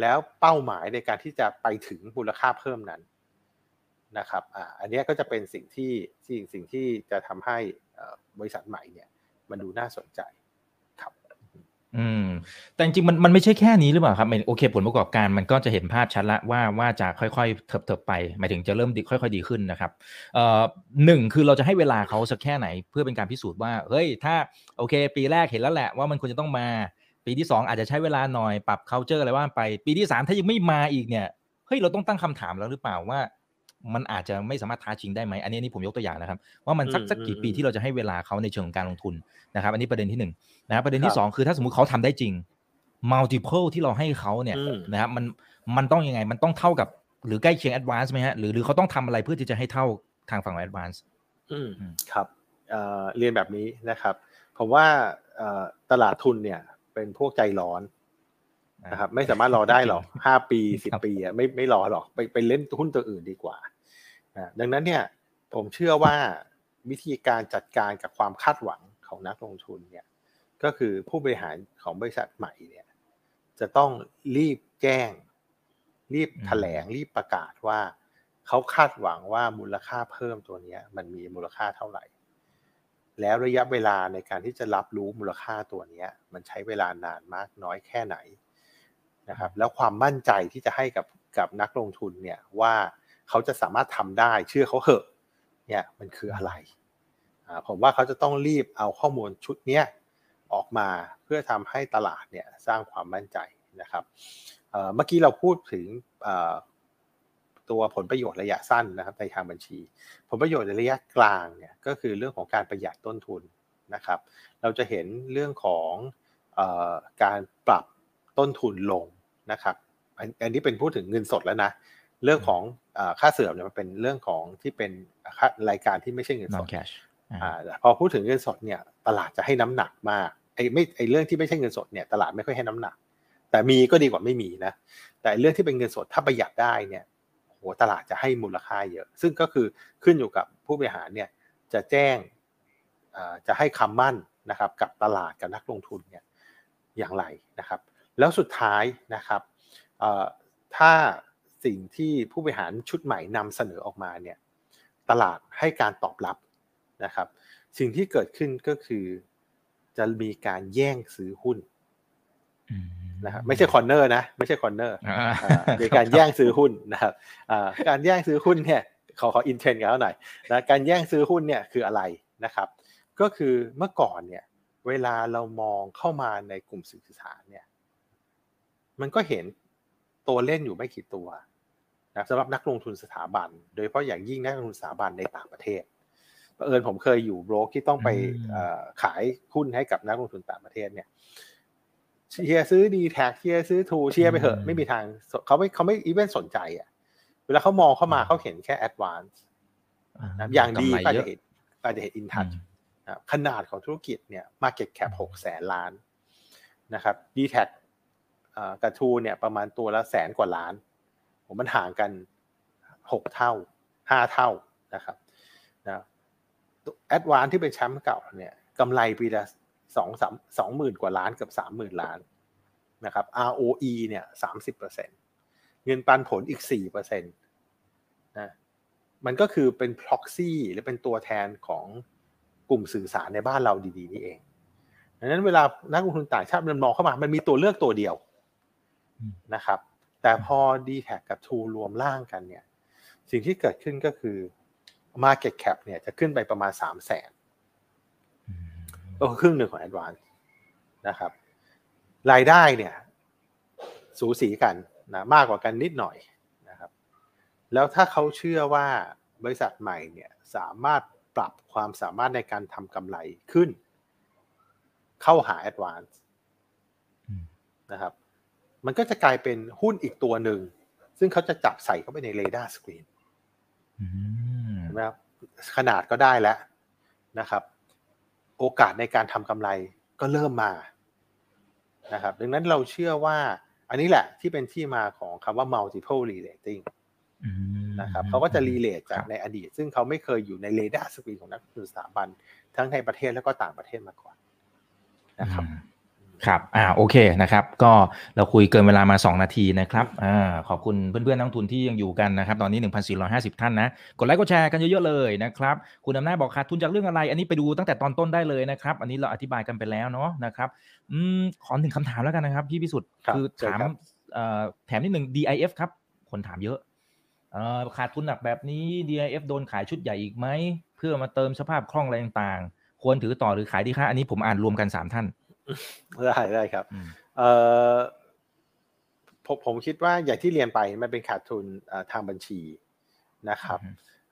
แล้วเป้าหมายในการที่จะไปถึงมูลค่าเพิ่มนั้นนะครับออันนี้ก็จะเป็นสิ่งที่สิ่งสิ่งที่จะทำให้บริษัทใหม่เนี่ยมันดูน่าสนใจ อืม แต่จริงมันมันไม่ใช่แค่นี้หรือเปล่าครับมายโอเค ผลประกอบการมันก็จะเห็นภาพชัดละว่าว่าจะค่อยๆเถิบเถิบไปหมายถึงจะเริ่มดีค่อยๆดีขึ้นนะครับเอ่อหนึ่งคือเราจะให้เวลาเขาสักแค่ไหน เพื่อเป็นการพิสูจน์ว่าเฮ้ยถ้าโอเค ปีแรกเห็นแล้วแหละว่ามันควรจะต้องมา ปีที่สองอาจจะใช้เวลาหน่อยปรับ culture อะไรว่าไป ปีที่สามถ้ายังไม่มาอีกเนี่ยเฮ้ยเราต้องตั้งคำถามแล้วหรือเปล่าว่า มันอาจจะไม่สามารถท้าชิงได้ไหมอันนี้อันนี่ผมยกตัวอย่างนะครับ ว่ามันสักอืมสักกี่อืมปีที่เราจะให้เวลาเขาในเชิงของการลงทุนนะครับ อันนี้ประเด็นที่หนึ่งนะครับประเด็นคที่รับสองคือถ้าสมมติเขาทำได้จริง multiple ที่เราให้เขาเนี่ยอืมนะครับมันมันต้องยังไงมันต้องเท่ากับหรือใกล้เคียง advance ไหมฮะหรือหรือเขาต้องทำอะไรเพื่อที่จะให้เท่าทางฝั่งของ advance อืมอืมครับเอ่อเรียนแบบนี้นะครับผมว่าเอ่อตลาดทุนเนี่ยเป็นพวกใจร้อน นะครับ ไม่สามารถรอได้หรอกห้าปีสิบครับปีอะไม่ไม่รอหรอกไปไปเล่นหุ้นตัวอื่นดีกว่านะดังนั้นเนี่ยผมเชื่อว่าวิธีการจัดการกับความคาดหวังของนักลงทุนเนี่ยก็คือผู้บริหารของบริษัทใหม่เนี่ยจะต้องรีบแจ้ง รีบอืมแถลงรีบประกาศว่าเขาคาดหวังว่ามูลค่าเพิ่มตัวเนี้ยมันมีมูลค่าเท่าไหร่ แล้วระยะเวลาในการที่จะรับรู้มูลค่าตัวเนี้ยมันใช้เวลานานมากน้อยแค่ไหน นะครับแล้วความมั่นใจที่จะให้กับกับนักลงทุนเนี่ยว่าเขาจะสามารถทำได้เชื่อเขาเหอะเนี่ยมันคืออะไรผมว่าเขาจะต้องรีบเอาข้อมูลชุดเนี้ยออกมาเพื่อทำให้ตลาดเนี่ยสร้างความมั่นใจนะครับเมื่อกี้เราพูดถึงตัวผลประโยชน์ระยะสั้นนะครับในทางบัญชี ผลประโยชน์ในระยะกลางเนี่ยก็คือเรื่องของการประหยัดต้นทุนนะครับ เราจะเห็นเรื่องของอการปรับต้นทุนลง นะครับอันนี้เป็นพูดถึงเงินสดแล้วนะเรื่องของค่าเสื่อมเนี่ยมันเป็นเรื่องของที่เป็นรายการที่ไม่ใช่เงินสด cash อ่าพอพูดถึงเงินสดเนี่ยตลาดจะให้น้ำหนักมากไอ้ไม่ไอ้เรื่องที่ไม่ใช่เงินสดเนี่ยตลาดไม่ค่อยให้น้ำหนัก แต่มีก็ดีกว่าไม่มีนะแต่เรื่องที่เป็นเงินสดถ้าประหยัดได้เนี่ยโหตลาดจะให้มูลค่าเยอะ ซึ่งก็คือขึ้นอยู่กับผู้บริหารเนี่ยจะแจ้งจะให้คำมั่นนะครับ กับตลาดกับนักลงทุนเนี่ยอย่างไรนะครับ แล้วสุดท้ายนะครับถ้าสิ่งที่ผู้บริหารชุดใหม่นำเสนอออกมาเนี่ยตลาดให้การตอบรับนะครับ สิ่งที่เกิดขึ้นก็คือจะมีการแย่งซื้อหุ้นนะครับไม่ใช่ corner นะไม่ใช่ corner มีการแย่งซื้อหุ้นนะครับการแย่งซื้อหุ้นเนี่ยขอขอ in trend กันหน่อยนะการแย่งซื้อหุ้นเนี่ยคืออะไรนะครับ ก็คือเมื่อก่อนเนี่ยเวลาเรามองเข้ามาในกลุ่มสื่อสารเนี่ย มันก็เห็นตัวเล่นอยู่ไม่กี่ตัวนะสำหรับนักลงทุนสถาบัน โดยเฉพาะอย่างยิ่งนักลงทุนสถาบันในต่างประเทศเผอิญผมเคยอยู่โบรกที่ต้องไปขายหุ้นให้กับนักลงทุนต่างประเทศเนี่ยเชียร์ซื้อ dtac เชียร์ซื้อ True เชียร์ไปเหอะไม่มีทางเขาไม่เขาไม่ even สนใจอะ เวลาเขามองเข้ามาเขาเห็นแค่แอดวานซ์อย่างดีก็จะเห็นก็จะเห็นอินทัชขนาดของธุรกิจเนี่ย market cap หกแสนล้านนะครับ dtac กับ True เนี่ยประมาณตัวละแสนกว่าล้านผมมันห่างกันหกเท่าห้าเท่านะครับนะแอดวานซ์ที่เป็นแชมป์เก่าเนี่ยกำไรปีละสองสามสองหมื่นกว่าล้านกับสามหมื่นล้านนะครับ ROE เนี่ยสามสิบเปอร์เซ็นเงินปันผลอีกสี่เปอร์เซ็นตนะมันก็คือเป็น proxy หรือเป็นตัวแทนของกลุ่มสื่อสารในบ้านเราดีๆ นี่เองดังนั้นเวลานักลงทุนต่างชาติมันมองเข้ามา มันมีตัวเลือกตัวเดียว นะครับ แต่พอ d t แทกับ True รวมร่างกันเนี่ย สิ่งที่เกิดขึ้นก็คือ Market Cap เนี่ยจะขึ้นไปประมาณสามแสนก็ครึ่งหนึ่งของ Advance นะครับ รายได้เนี่ย สูสีกันนะมากกว่ากันนิดหน่อยนะครับ แล้วถ้าเขาเชื่อว่าบริษัทใหม่เนี่ยสามารถปรับความสามารถในการทำกำไรขึ้น เข้าหา Advance นะครับ มันก็จะกลายเป็นหุ้นอีกตัวหนึ่ง ซึ่งเขาจะจับใส่เข้าไปในเรดาร์สกรีนนะครับขนาดก็ได้แล้วนะครับ โอกาสในการทำกำไรก็เริ่มมานะครับ ดังนั้นเราเชื่อว่า อันนี้แหละที่เป็นที่มาของคำว่า multiple relating นะครับเขาก็จะรีเลทจากในอดีต ซึ่งเขาไม่เคยอยู่ในเรดาร์สกรีนของนักลงทุนสถาบัน ทั้งในประเทศแล้วก็ต่างประเทศมาก่อนนะครับ ครับอ่าโอเคนะครับ ก็เราคุยเกินเวลามา 2 นาทีนะครับอ่าขอบคุณเพื่อนๆนักทุนที่ยังอยู่กันนะครับ ตอนนี้ 1,450 ท่านนะ กดไลค์กดแชร์กันเยอะๆเลยนะครับ คุณอำนาจบอกขาดทุนจากเรื่องอะไร อันนี้ไปดูตั้งแต่ตอนต้นได้เลยนะครับ อันนี้เราอธิบายกันไปแล้วเนาะนะครับอืมขอหนึ่งคำถามแล้วกันนะครับ พี่พิสุทธิ์คือถามเอ่อแถมนิดหนึ่ง DIF ครับ คนถามเยอะเอ่อขาดทุนหนักแบบนี้ DIF โดนขายชุดใหญ่อีกไหมเพื่อมาเติมสภาพคล่องอะไรต่างๆ ควรถือต่อหรือขายดีคะอันนี้ผมอ่านรวมกันสามท่าน ได้ได้ครับเอ่อผมผมคิดว่าอย่างที่เรียนไปมันเป็นขาดทุนทางบัญชีนะครับ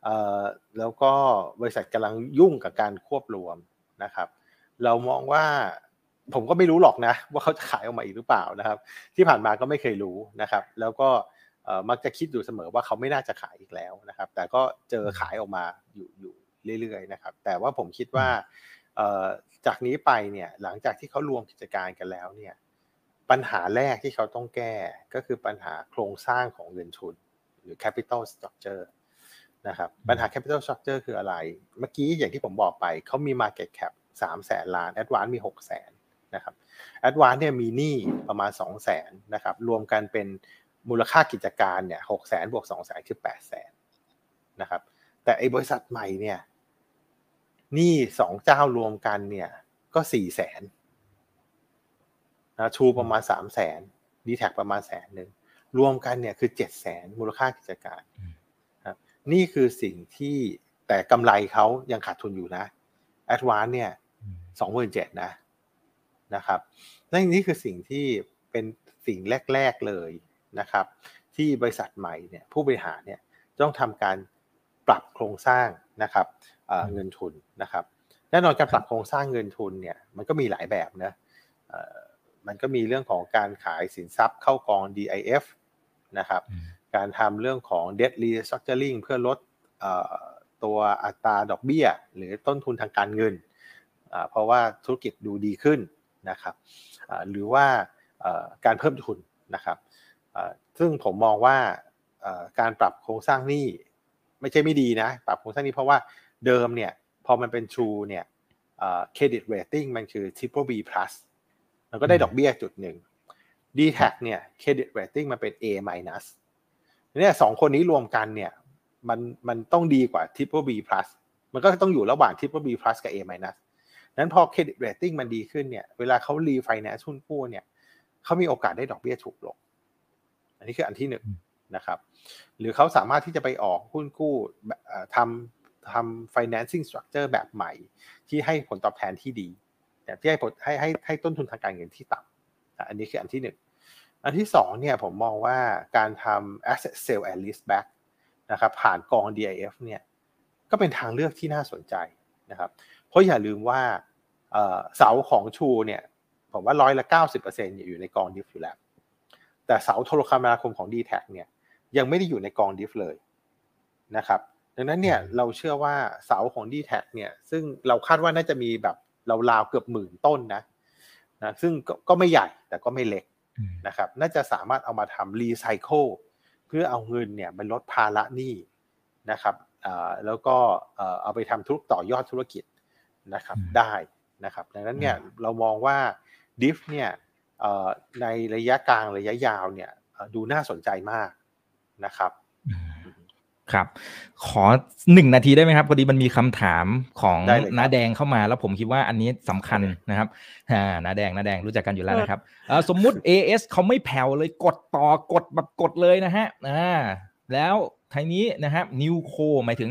เอ่อแล้วก็บริษัทกำลังยุ่งกับการควบรวมนะครับ เรามองว่าผมก็ไม่รู้หรอกนะ ว่าเขาจะขายออกมาอีกหรือเปล่านะครับ ที่ผ่านมาก็ไม่เคยรู้นะครับ แล้วก็มักจะคิดอยู่เสมอว่าเขาไม่น่าจะขายอีกแล้วนะครับ แต่ก็เจอขายออกมาอยู่อยู่เรื่อยๆนะครับ แต่ว่าผมคิดว่า จากนี้ไปเนี่ยหลังจากที่เขารวมกิจการกันแล้วเนี่ยปัญหาแรกที่เขาต้องแก้ก็คือปัญหาโครงสร้างของเงินทุน หรือ capital structure นะครับปัญหา capital structure คืออะไร เมื่อกี้อย่างที่ผมบอกไปเขามี market cap 3แสนล้าน advance มี6แสนนะครับ advance เนี่ยมีหนี้ประมาณ2แสนนะครับรวมกันเป็นมูลค่ากิจการเนี่ยหกแสนบวก2แสนคือ8แสนนะครับแต่ไอ้บริษัทใหม่เนี่ยห นี้สองเจ้ารวมกันเนี่ย ก็สี่แสนนะชูประมาณสามแสนดีแท็ประมาณแสนหนึ่งรวมกันเนี่ยคือเจ็ดแสนมูลค่ากิจการครับนี่คือสิ่งที่แต่กำไรเขายังขาดทุนอยู่นะแอดวานเนี่ยสองหมื่นเจ็ดนะนะครับนั่นนี่คือสิ่งที่เป็นสิ่งแรก ๆเลยนะครับ ที่บริษัทใหม่เนี่ยผู้บริหารเนี่ยต้องทำการปรับโครงสร้างนะครับ เงินทุนนะครับแน่นอนการปรับโครงสร้างเงินทุนเนี่ยมันก็มีหลายแบบนะมันก็มีเรื่องของการขายสินทรัพย์เข้ากอง DIF นะครับการทำเรื่องของ debt restructuring เพื่อลดตัวอัตราดอกเบี้ย หรือต้นทุนทางการเงิน เพราะว่าธุรกิจดูดีขึ้นนะครับหรือว่าการเพิ่มทุนนะครับซึ่งผมมองว่าการปรับโครงสร้างหนี้ไม่ใช่ไม่ดีนะ ปรับโครงสร้างหนี้เพราะว่า เดิมเนี่ยพอมันเป็น True เนี่ยเครดิตเรตติ้งมันคือ Triple B plus มันก็ได้ดอกเบี้ยจุดหนึ่ง DTAC เนี่ย credit rating มันเป็น A minus เนี่ยสองคนนี้รวมกันเนี่ยมันมันต้องดีกว่า Triple B plus มันก็ต้องอยู่ระหว่าง Triple B plus กับ A minus นั้นพอ credit rating มันดีขึ้นเนี่ยเวลาเขารีไฟแนนซ์หุ้นกู้เนี่ยเขามีโอกาสได้ดอกเบี้ยถูกลง อันนี้คืออันที่หนึ่งนะครับ หรือเขาสามารถที่จะไปออกหุ้นกู้ทำ ทำ financing structure แบบใหม่ ที่ให้ผลตอบแทนที่ดีที่ให้ผลให้ให้ให้ต้นทุนทางการเงินที่ต่ำอันนี้คืออันที่หนึ่งอันที่สองเนี่ยผมมองว่าการทำ asset sale and lease back นะครับผ่านกอง DIF เนี่ยก็เป็นทางเลือกที่น่าสนใจนะครับเพราะอย่าลืมว่าเสาของชูเนี่ยผมว่าร้อยละเก้าสิบเปอร์เซ็นต์อยู่ในกอง DIF อยู่แล้ว แต่เสาโทรคมนาคมของ d t แทเนี่ยยังไม่ได้อยู่ในกองดิฟเลยนะครับ ดังนั้นเนี่ยเราเชื่อว่าเสาของ d t แทเนี่ยซึ่งเราคาดว่าน่าจะมีแบบเราราวเกือบหมื่นต้นนะนะซึ่งก็ไม่ใหญ่แต่ก็ไม่เล็กนะครับน่าจะสามารถเอามาทำรีไซเคิลเพื่อเอาเงินเนี่ยไปลดภาระหนี้นะครับแล้วก็เอาไปทำธุรกต่อยอดธุรกิจนะครับได้นะครับดังนั้นเนี่ยเรามองว่าดิฟเนี่ยในระยะกลางระยะยาวเนี่ยดูน่าสนใจมากนะครับ ครับ ขอหนึ่งนาทีได้ไหมครับพอดีมันมีคำถามของน้าแดงเข้ามา แล้วผมคิดว่าอันนี้สำคัญนะครับอ่าน้าแดงน้าแดงรู้จักกันอยู่แล้วนะครับสมมุติ AS เขาไม่แผ่วเลยกดต่อกดแบบกดเลยนะฮะอ่าแล้วทีนี้นะครับนิวโคหมายถึง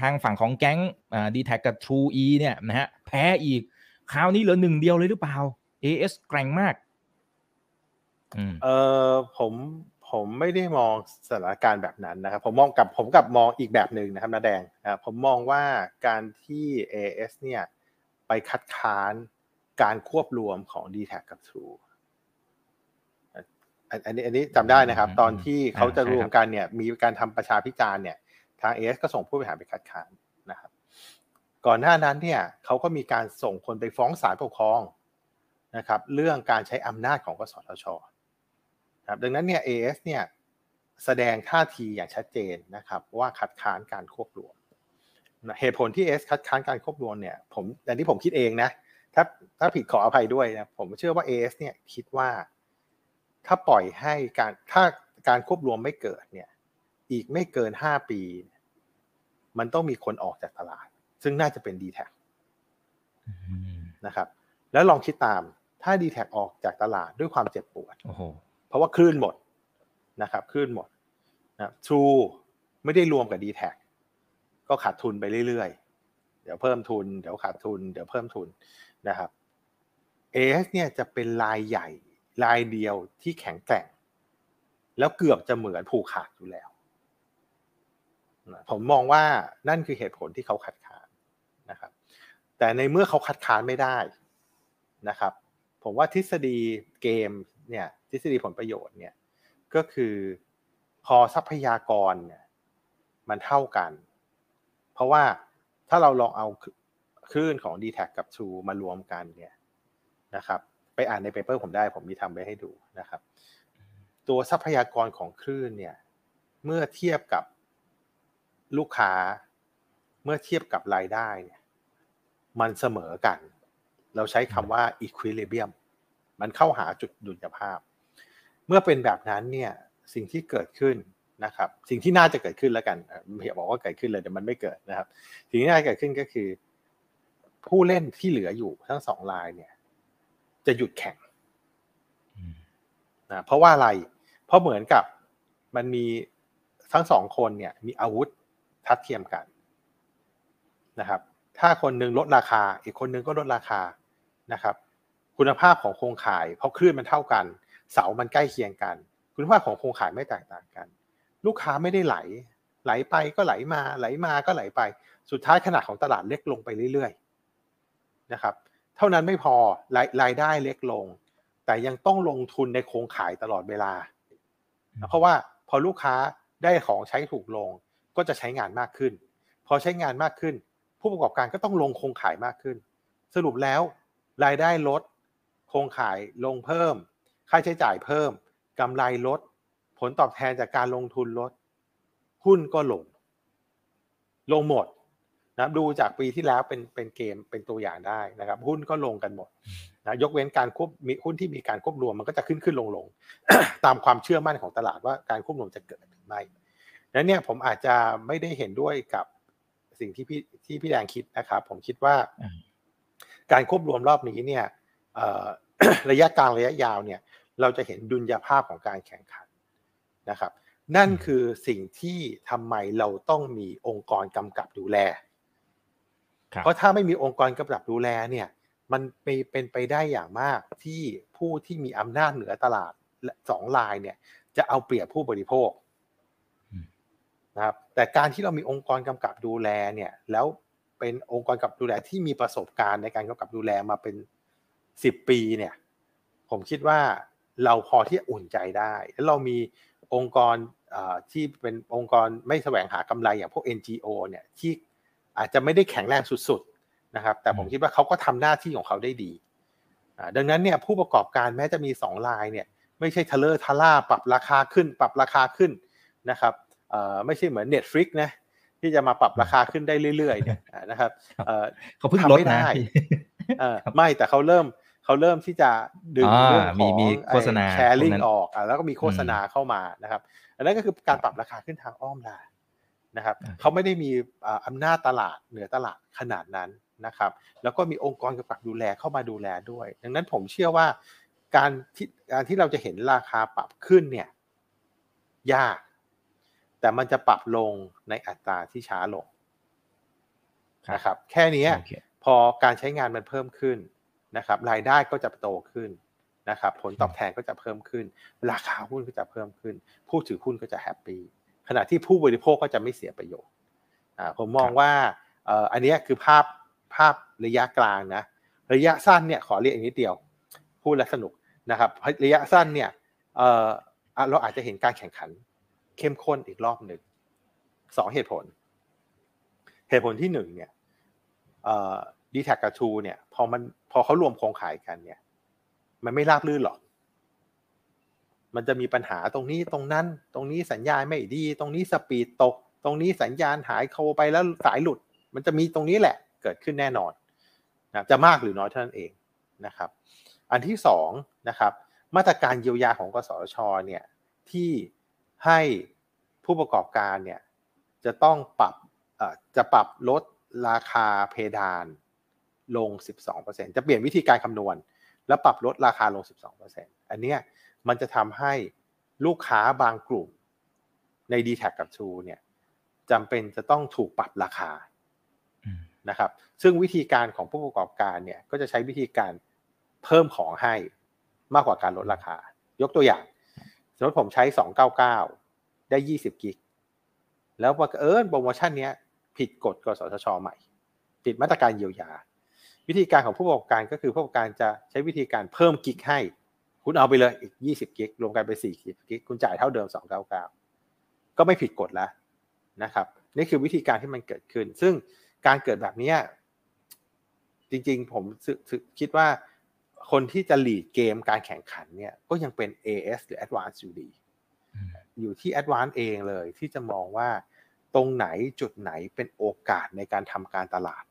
ทางฝั่งของแก๊งอ่าดีแท็กกับ True E เนี่ยนะฮะแพ้อีกคราวนี้เหลือหนึ่งเดียวเลยหรือเปล่า AS แกร่งมากเออผม ผมไม่ได้มองสถานการณ์แบบนั้นนะครับ ผมมองกับผมกับมองอีกแบบหนึ่งนะครับนาแดงนะผมมองว่าการที่ AS เนี่ยไปคัดค้านการควบรวมของ d t แทกับ True อันนี้อันนี้จำได้นะครับ ตอนที่เขาจะรวมกันเนี่ย มีการทำประชาพิจารณ์เนี่ยทาง AS ก็ส่งผู้บริหารไปคัดค้านนะครับ ก่อนหน้านั้นเนี่ยเขาก็มีการส่งคนไปฟ้องศาลปกครองนะครับ เรื่องการใช้อำนาจของกสทช ครับดังนั้นเนี่ย AS เนี่ยแสดงท่าทีอย่างชัดเจนนะครับว่าคัดค้านการควบรวมเหตุผลที่ AS คัดค้านการควบรวมเนี่ยผมแต่ที่ผมคิดเองนะถ้าถ้าผิดขออภัยด้วยนะผมเชื่อว่า AS เนี่ยคิดว่าถ้าปล่อยให้การถ้าการควบรวมไม่เกิดเนี่ยอีกไม่เกินห้าปี มันต้องมีคนออกจากตลาด ซึ่งน่าจะเป็น d t แทนะครับ แล้วลองคิดตามถ้า d t แทออกจากตลาดด้วยความเจ็บปวดเพ ราะว่าคลื่นหมดนะครับคลื่นหมดนะทรูไม่ได้รวมกับ d t แทก็ขาดทุนไปเรื่อยๆ เดี๋ยวเพิ่มทุน เดี๋ยวขาดทุน เดี๋ยวเพิ่มทุนนะครับเอสเนี่ยจะเป็นลายใหญ่ลายเดียวที่แข็งแกร่ง แล้วเกือบจะเหมือนผูกขาดอยู่แล้ว ผมมองว่านั่นคือเหตุผลที่เขาคัดคานนะครับ แต่ในเมื่อเขาคัดค้านไม่ได้นะครับ ผมว่าทฤษฎีเกม เนี่ยทฤษฎีผลประโยชน์เนี่ยก็คือพอทรัพยากรเนี่ยมันเท่ากัน เพราะว่าถ้าเราลองเอาคลื่นของ d t แทกับ True มารวมกันเนี่ยนะครับไปอ่านในเปเปอร์ผมได้ผมมีทำไว้ให้ดูนะครับ ตัวทรัพยากรของคลื่นเนี่ยเมื่อเทียบกับลูกค้า เมื่อเทียบกับรายได้เนี่ยมันเสมอกัน เราใช้คำว่า equilibrium มันเข้าหาจุดดุลยภาพ เมื่อเป็นแบบนั้นเนี่ยสิ่งที่เกิดขึ้นนะครับ สิ่งที่น่าจะเกิดขึ้นแล้วกันไม่อยากบอกว่าเกิดขึ้นเลยแต่มันไม่เกิดนะครับ สิ่งที่น่าจะเกิดขึ้นก็คือ ผู้เล่นที่เหลืออยู่ทั้งสองรายเนี่ย จะหยุดแข่งนะเพราะว่าอะไร เพราะเหมือนกับมันมีทั้งสองคนเนี่ย มีอาวุธทัดเทียมกันนะครับ ถ้าคนนึงลดราคา อีกคนนึงก็ลดราคานะครับ คุณภาพของโครงข่าย เพราะคลื่นมันเท่ากัน เสามันใกล้เคียงกัน คุณภาพของโครงข่ายไม่แตกต่างกัน ลูกค้าไม่ได้ไหล ไหลไปก็ไหลมาไหลมาก็ไหลไป สุดท้ายขนาดของตลาดเล็กลงไปเรื่อยๆนะครับ เท่านั้นไม่พอรายรายได้เล็กลง แต่ยังต้องลงทุนในโครงข่ายตลอดเวลา เพราะว่าพอลูกค้าได้ของใช้ถูกลง ก็จะใช้งานมากขึ้น พอใช้งานมากขึ้น ผู้ประกอบการก็ต้องลงโครงขายมากขึ้น สรุปแล้วรายได้ลด โครงขายลงเพิ่ม ค่าใช้จ่ายเพิ่มกำไรลด ผลตอบแทนจากการลงทุนลด หุ้นก็ลง ลงหมดนะดูจากปีที่แล้วเป็นเป็นเกมเป็นตัวอย่างได้นะครับ หุ้นก็ลงกันหมดนะยกเว้นการควบมีหุ้นที่มีการควบรวมมันก็จะขึ้นขึ้นลงลงตามความเชื่อมั่นของตลาดว่าการควบรวมจะเกิดหรือไม่นั้นเนี่ยผมอาจจะไม่ได้เห็นด้วยกับสิ่งที่พี่ที่พี่แดงคิดนะครับ ผมคิดว่า การควบรวมรอบนี้เนี่ย ระยะกลางระยะยาวเนี่ยเราจะเห็นดุลยภาพของการแข่งขันนะครับ นั่นคือสิ่งที่ทำไมเราต้องมีองค์กรกำกับดูแล เพราะถ้าไม่มีองค์กรกำกับดูแลเนี่ยมันเป็นไปได้อย่างมากที่ผู้ที่มีอำนาจเหนือตลาดสองลายเนี่ยจะเอาเปรียบผู้บริโภคนะครับแต่การที่เรามีองค์กรกำกับดูแลเนี่ยแล้วเป็นองค์กรกำกับดูแลที่มีประสบการณ์ในการกำกับดูแลมาเป็น สิบปีเนี่ย ผมคิดว่าเราพอที่อุ่นใจได้ แล้วเรามีองค์กรที่เป็นองค์กรไม่แสวงหากำไรอย่างพวก NGO เนี่ยที่อาจจะไม่ได้แข็งแรงสุดๆนะครับ แต่ผมคิดว่าเขาก็ทำหน้าที่ของเขาได้ดี ดังนั้นเนี่ยผู้ประกอบการแม้จะมี 2 ลายเนี่ยไม่ใช่ทะเลอร์ทะล่าปรับราคาขึ้น ปรับราคาขึ้นนะครับไม่ใช่เหมือน Netflix นะที่จะมาปรับราคาขึ้นได้เรื่อยๆเนี่ยนะครับเขาเพิ่งลดนะไม่แต่เขาเริ่ม เขาเริ่มที่จะดึงเรื่องของโฆษณาแชร์ลิงออกแล้วก็มีโฆษณาเข้ามานะครับ อันนั้นก็คือการปรับราคาขึ้นทางอ้อมได้นะครับเขาไม่ได้มีอำนาจตลาดเหนือตลาดขนาดนั้นนะครับ แล้วก็มีองค์กรกำกับดูแลเข้ามาดูแลด้วย ดังนั้นผมเชื่อว่าการที่การที่เราจะเห็นราคาปรับขึ้นเนี่ยยาก แต่มันจะปรับลงในอัตราที่ช้าลงนะครับ แค่นี้พอการใช้งานมันเพิ่มขึ้น นะครับรายได้ก็จะโตขึ้นนะครับผลตอบแทนก็จะเพิ่มขึ้น ราคาหุ้นก็จะเพิ่มขึ้น ผู้ถือหุ้นก็จะแฮปปี้ขณะที่ผู้บริโภคก็จะไม่เสียประโยชน์ผมมองว่าอันนี้คือภาพภาพระยะกลางนะระยะสั้นเนี่ยขอเรียกอย่างนี้เดียว พูดแล้วสนุกนะครับระยะสั้นเนี่ยเราอาจจะเห็นการแข่งขัน เข้มข้นอีกรอบหนึ่งสองเหตุผล เหตุผลที่หนึ่งเนี่ย ดีแท็กกับทูเนี่ยพอมันพอเขารวมโครงข่ายกันเนี่ย มันไม่ราบลื่นหรอก มันจะมีปัญหาตรงนี้ตรงนั้น ตรงนี้สัญญาณไม่ดี ตรงนี้สปีดตก ตรงนี้สัญญาณหายโคไปแล้วสายหลุด มันจะมีตรงนี้แหละ เกิดขึ้นแน่นอนนะจะมากหรือน้อยเท่านั้นเองนะครับ อันที่สองนะครับ มาตรการเยียวยาของกสชเนี่ยที่ให้ผู้ประกอบการเนี่ยจะต้องปรับจะปรับลดราคาเพดาน ลง 12%จะเปลี่ยนวิธีการคำนวณ แล้วปรับลดราคาลง 12%อันเนี้ยมันจะทำให้ลูกค้าบางกลุ่มใน d t แทกับ True เนี่ยจำเป็นจะต้องถูกปรับราคานะครับ ซึ่งวิธีการของผู้ประกอบการเนี่ยก็จะใช้วิธีการเพิ่มของให้มากกว่าการลดราคา ยกตัวอย่าง สมมติผมใช้ 299 ได้ 20 กิก แล้วบังเอิญโปรโมชั่นนี้ผิดกฎกสทช ใหม่ ผิดมาตรการเยียวยา วิธีการของผู้ประกอบการก็คือผู้ประกอบการจะใช้วิธีการเพิ่มกิกให้ คุณเอาไปเลยอีก 20 กิกรวมกันเป็น4กิกคุณจ่ายเท่าเดิม 299 ก็ไม่ผิดกฎแล้วนะครับนี่คือวิธีการที่มันเกิดขึ้น ซึ่งการเกิดแบบนี้จริงๆ ผมคิดว่าคนที่จะหลีดเกมการแข่งขันเนี่ยก็ยังเป็น AS หรือ Advance อยู่ดีอยู่ที่ Advance เองเลยที่จะมองว่าตรงไหนจุดไหนเป็นโอกาสในการทำการตลาด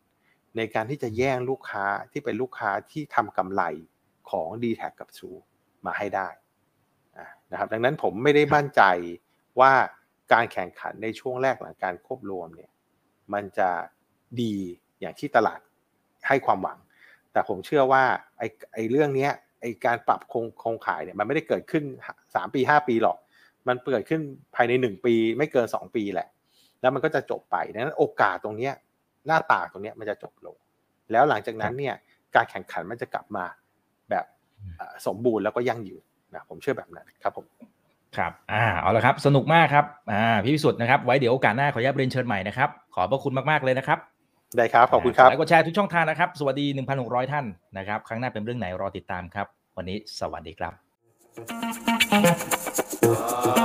ในการที่จะแย่งลูกค้าที่เป็นลูกค้าที่ทำกำไรของ d t แทกับ True มาให้ได้นะครับดังนั้นผมไม่ได้มั่นใจว่าการแข่งขันในช่วงแรกหลังการควบรวมเนี่ยมันจะดีอย่างที่ตลาดให้ความหวัง แต่ผมเชื่อว่าไอ้ไอเรื่องนี้ไอ้การปรับโครงโครงข่ายเนี่ยมันไม่ได้เกิดขึ้นสามปีห้าปีหรอก มันเกิดขึ้นภายในหนึ่งปีไม่เกินสองปีแหละ แล้วมันก็จะจบไปดังนั้นโอกาสตรงเนี้ย หน้าตาตรงเนี้ยมันจะจบลง แล้วหลังจากนั้นเนี่ยการแข่งขันมันจะกลับมาแบบสมบูรณ์แล้วก็ยั่งยืนนะผมเชื่อแบบนั้นครับผมครับอ่าเอาละครับสนุกมากครับอ่าพี่พิสุทธิ์นะครับไว้เดี๋ยวโอกาสหน้าขออนุญาตเรียนเชิญใหม่นะครับขอบพระคุณมากๆเลยนะครับได้ครับขอบคุณครับแล้วก็แชร์ทุกช่องทางนะครับ สวัสดี 1,600 ท่านนะครับ ครั้งหน้าเป็นเรื่องไหนรอติดตามครับ วันนี้สวัสดีครับ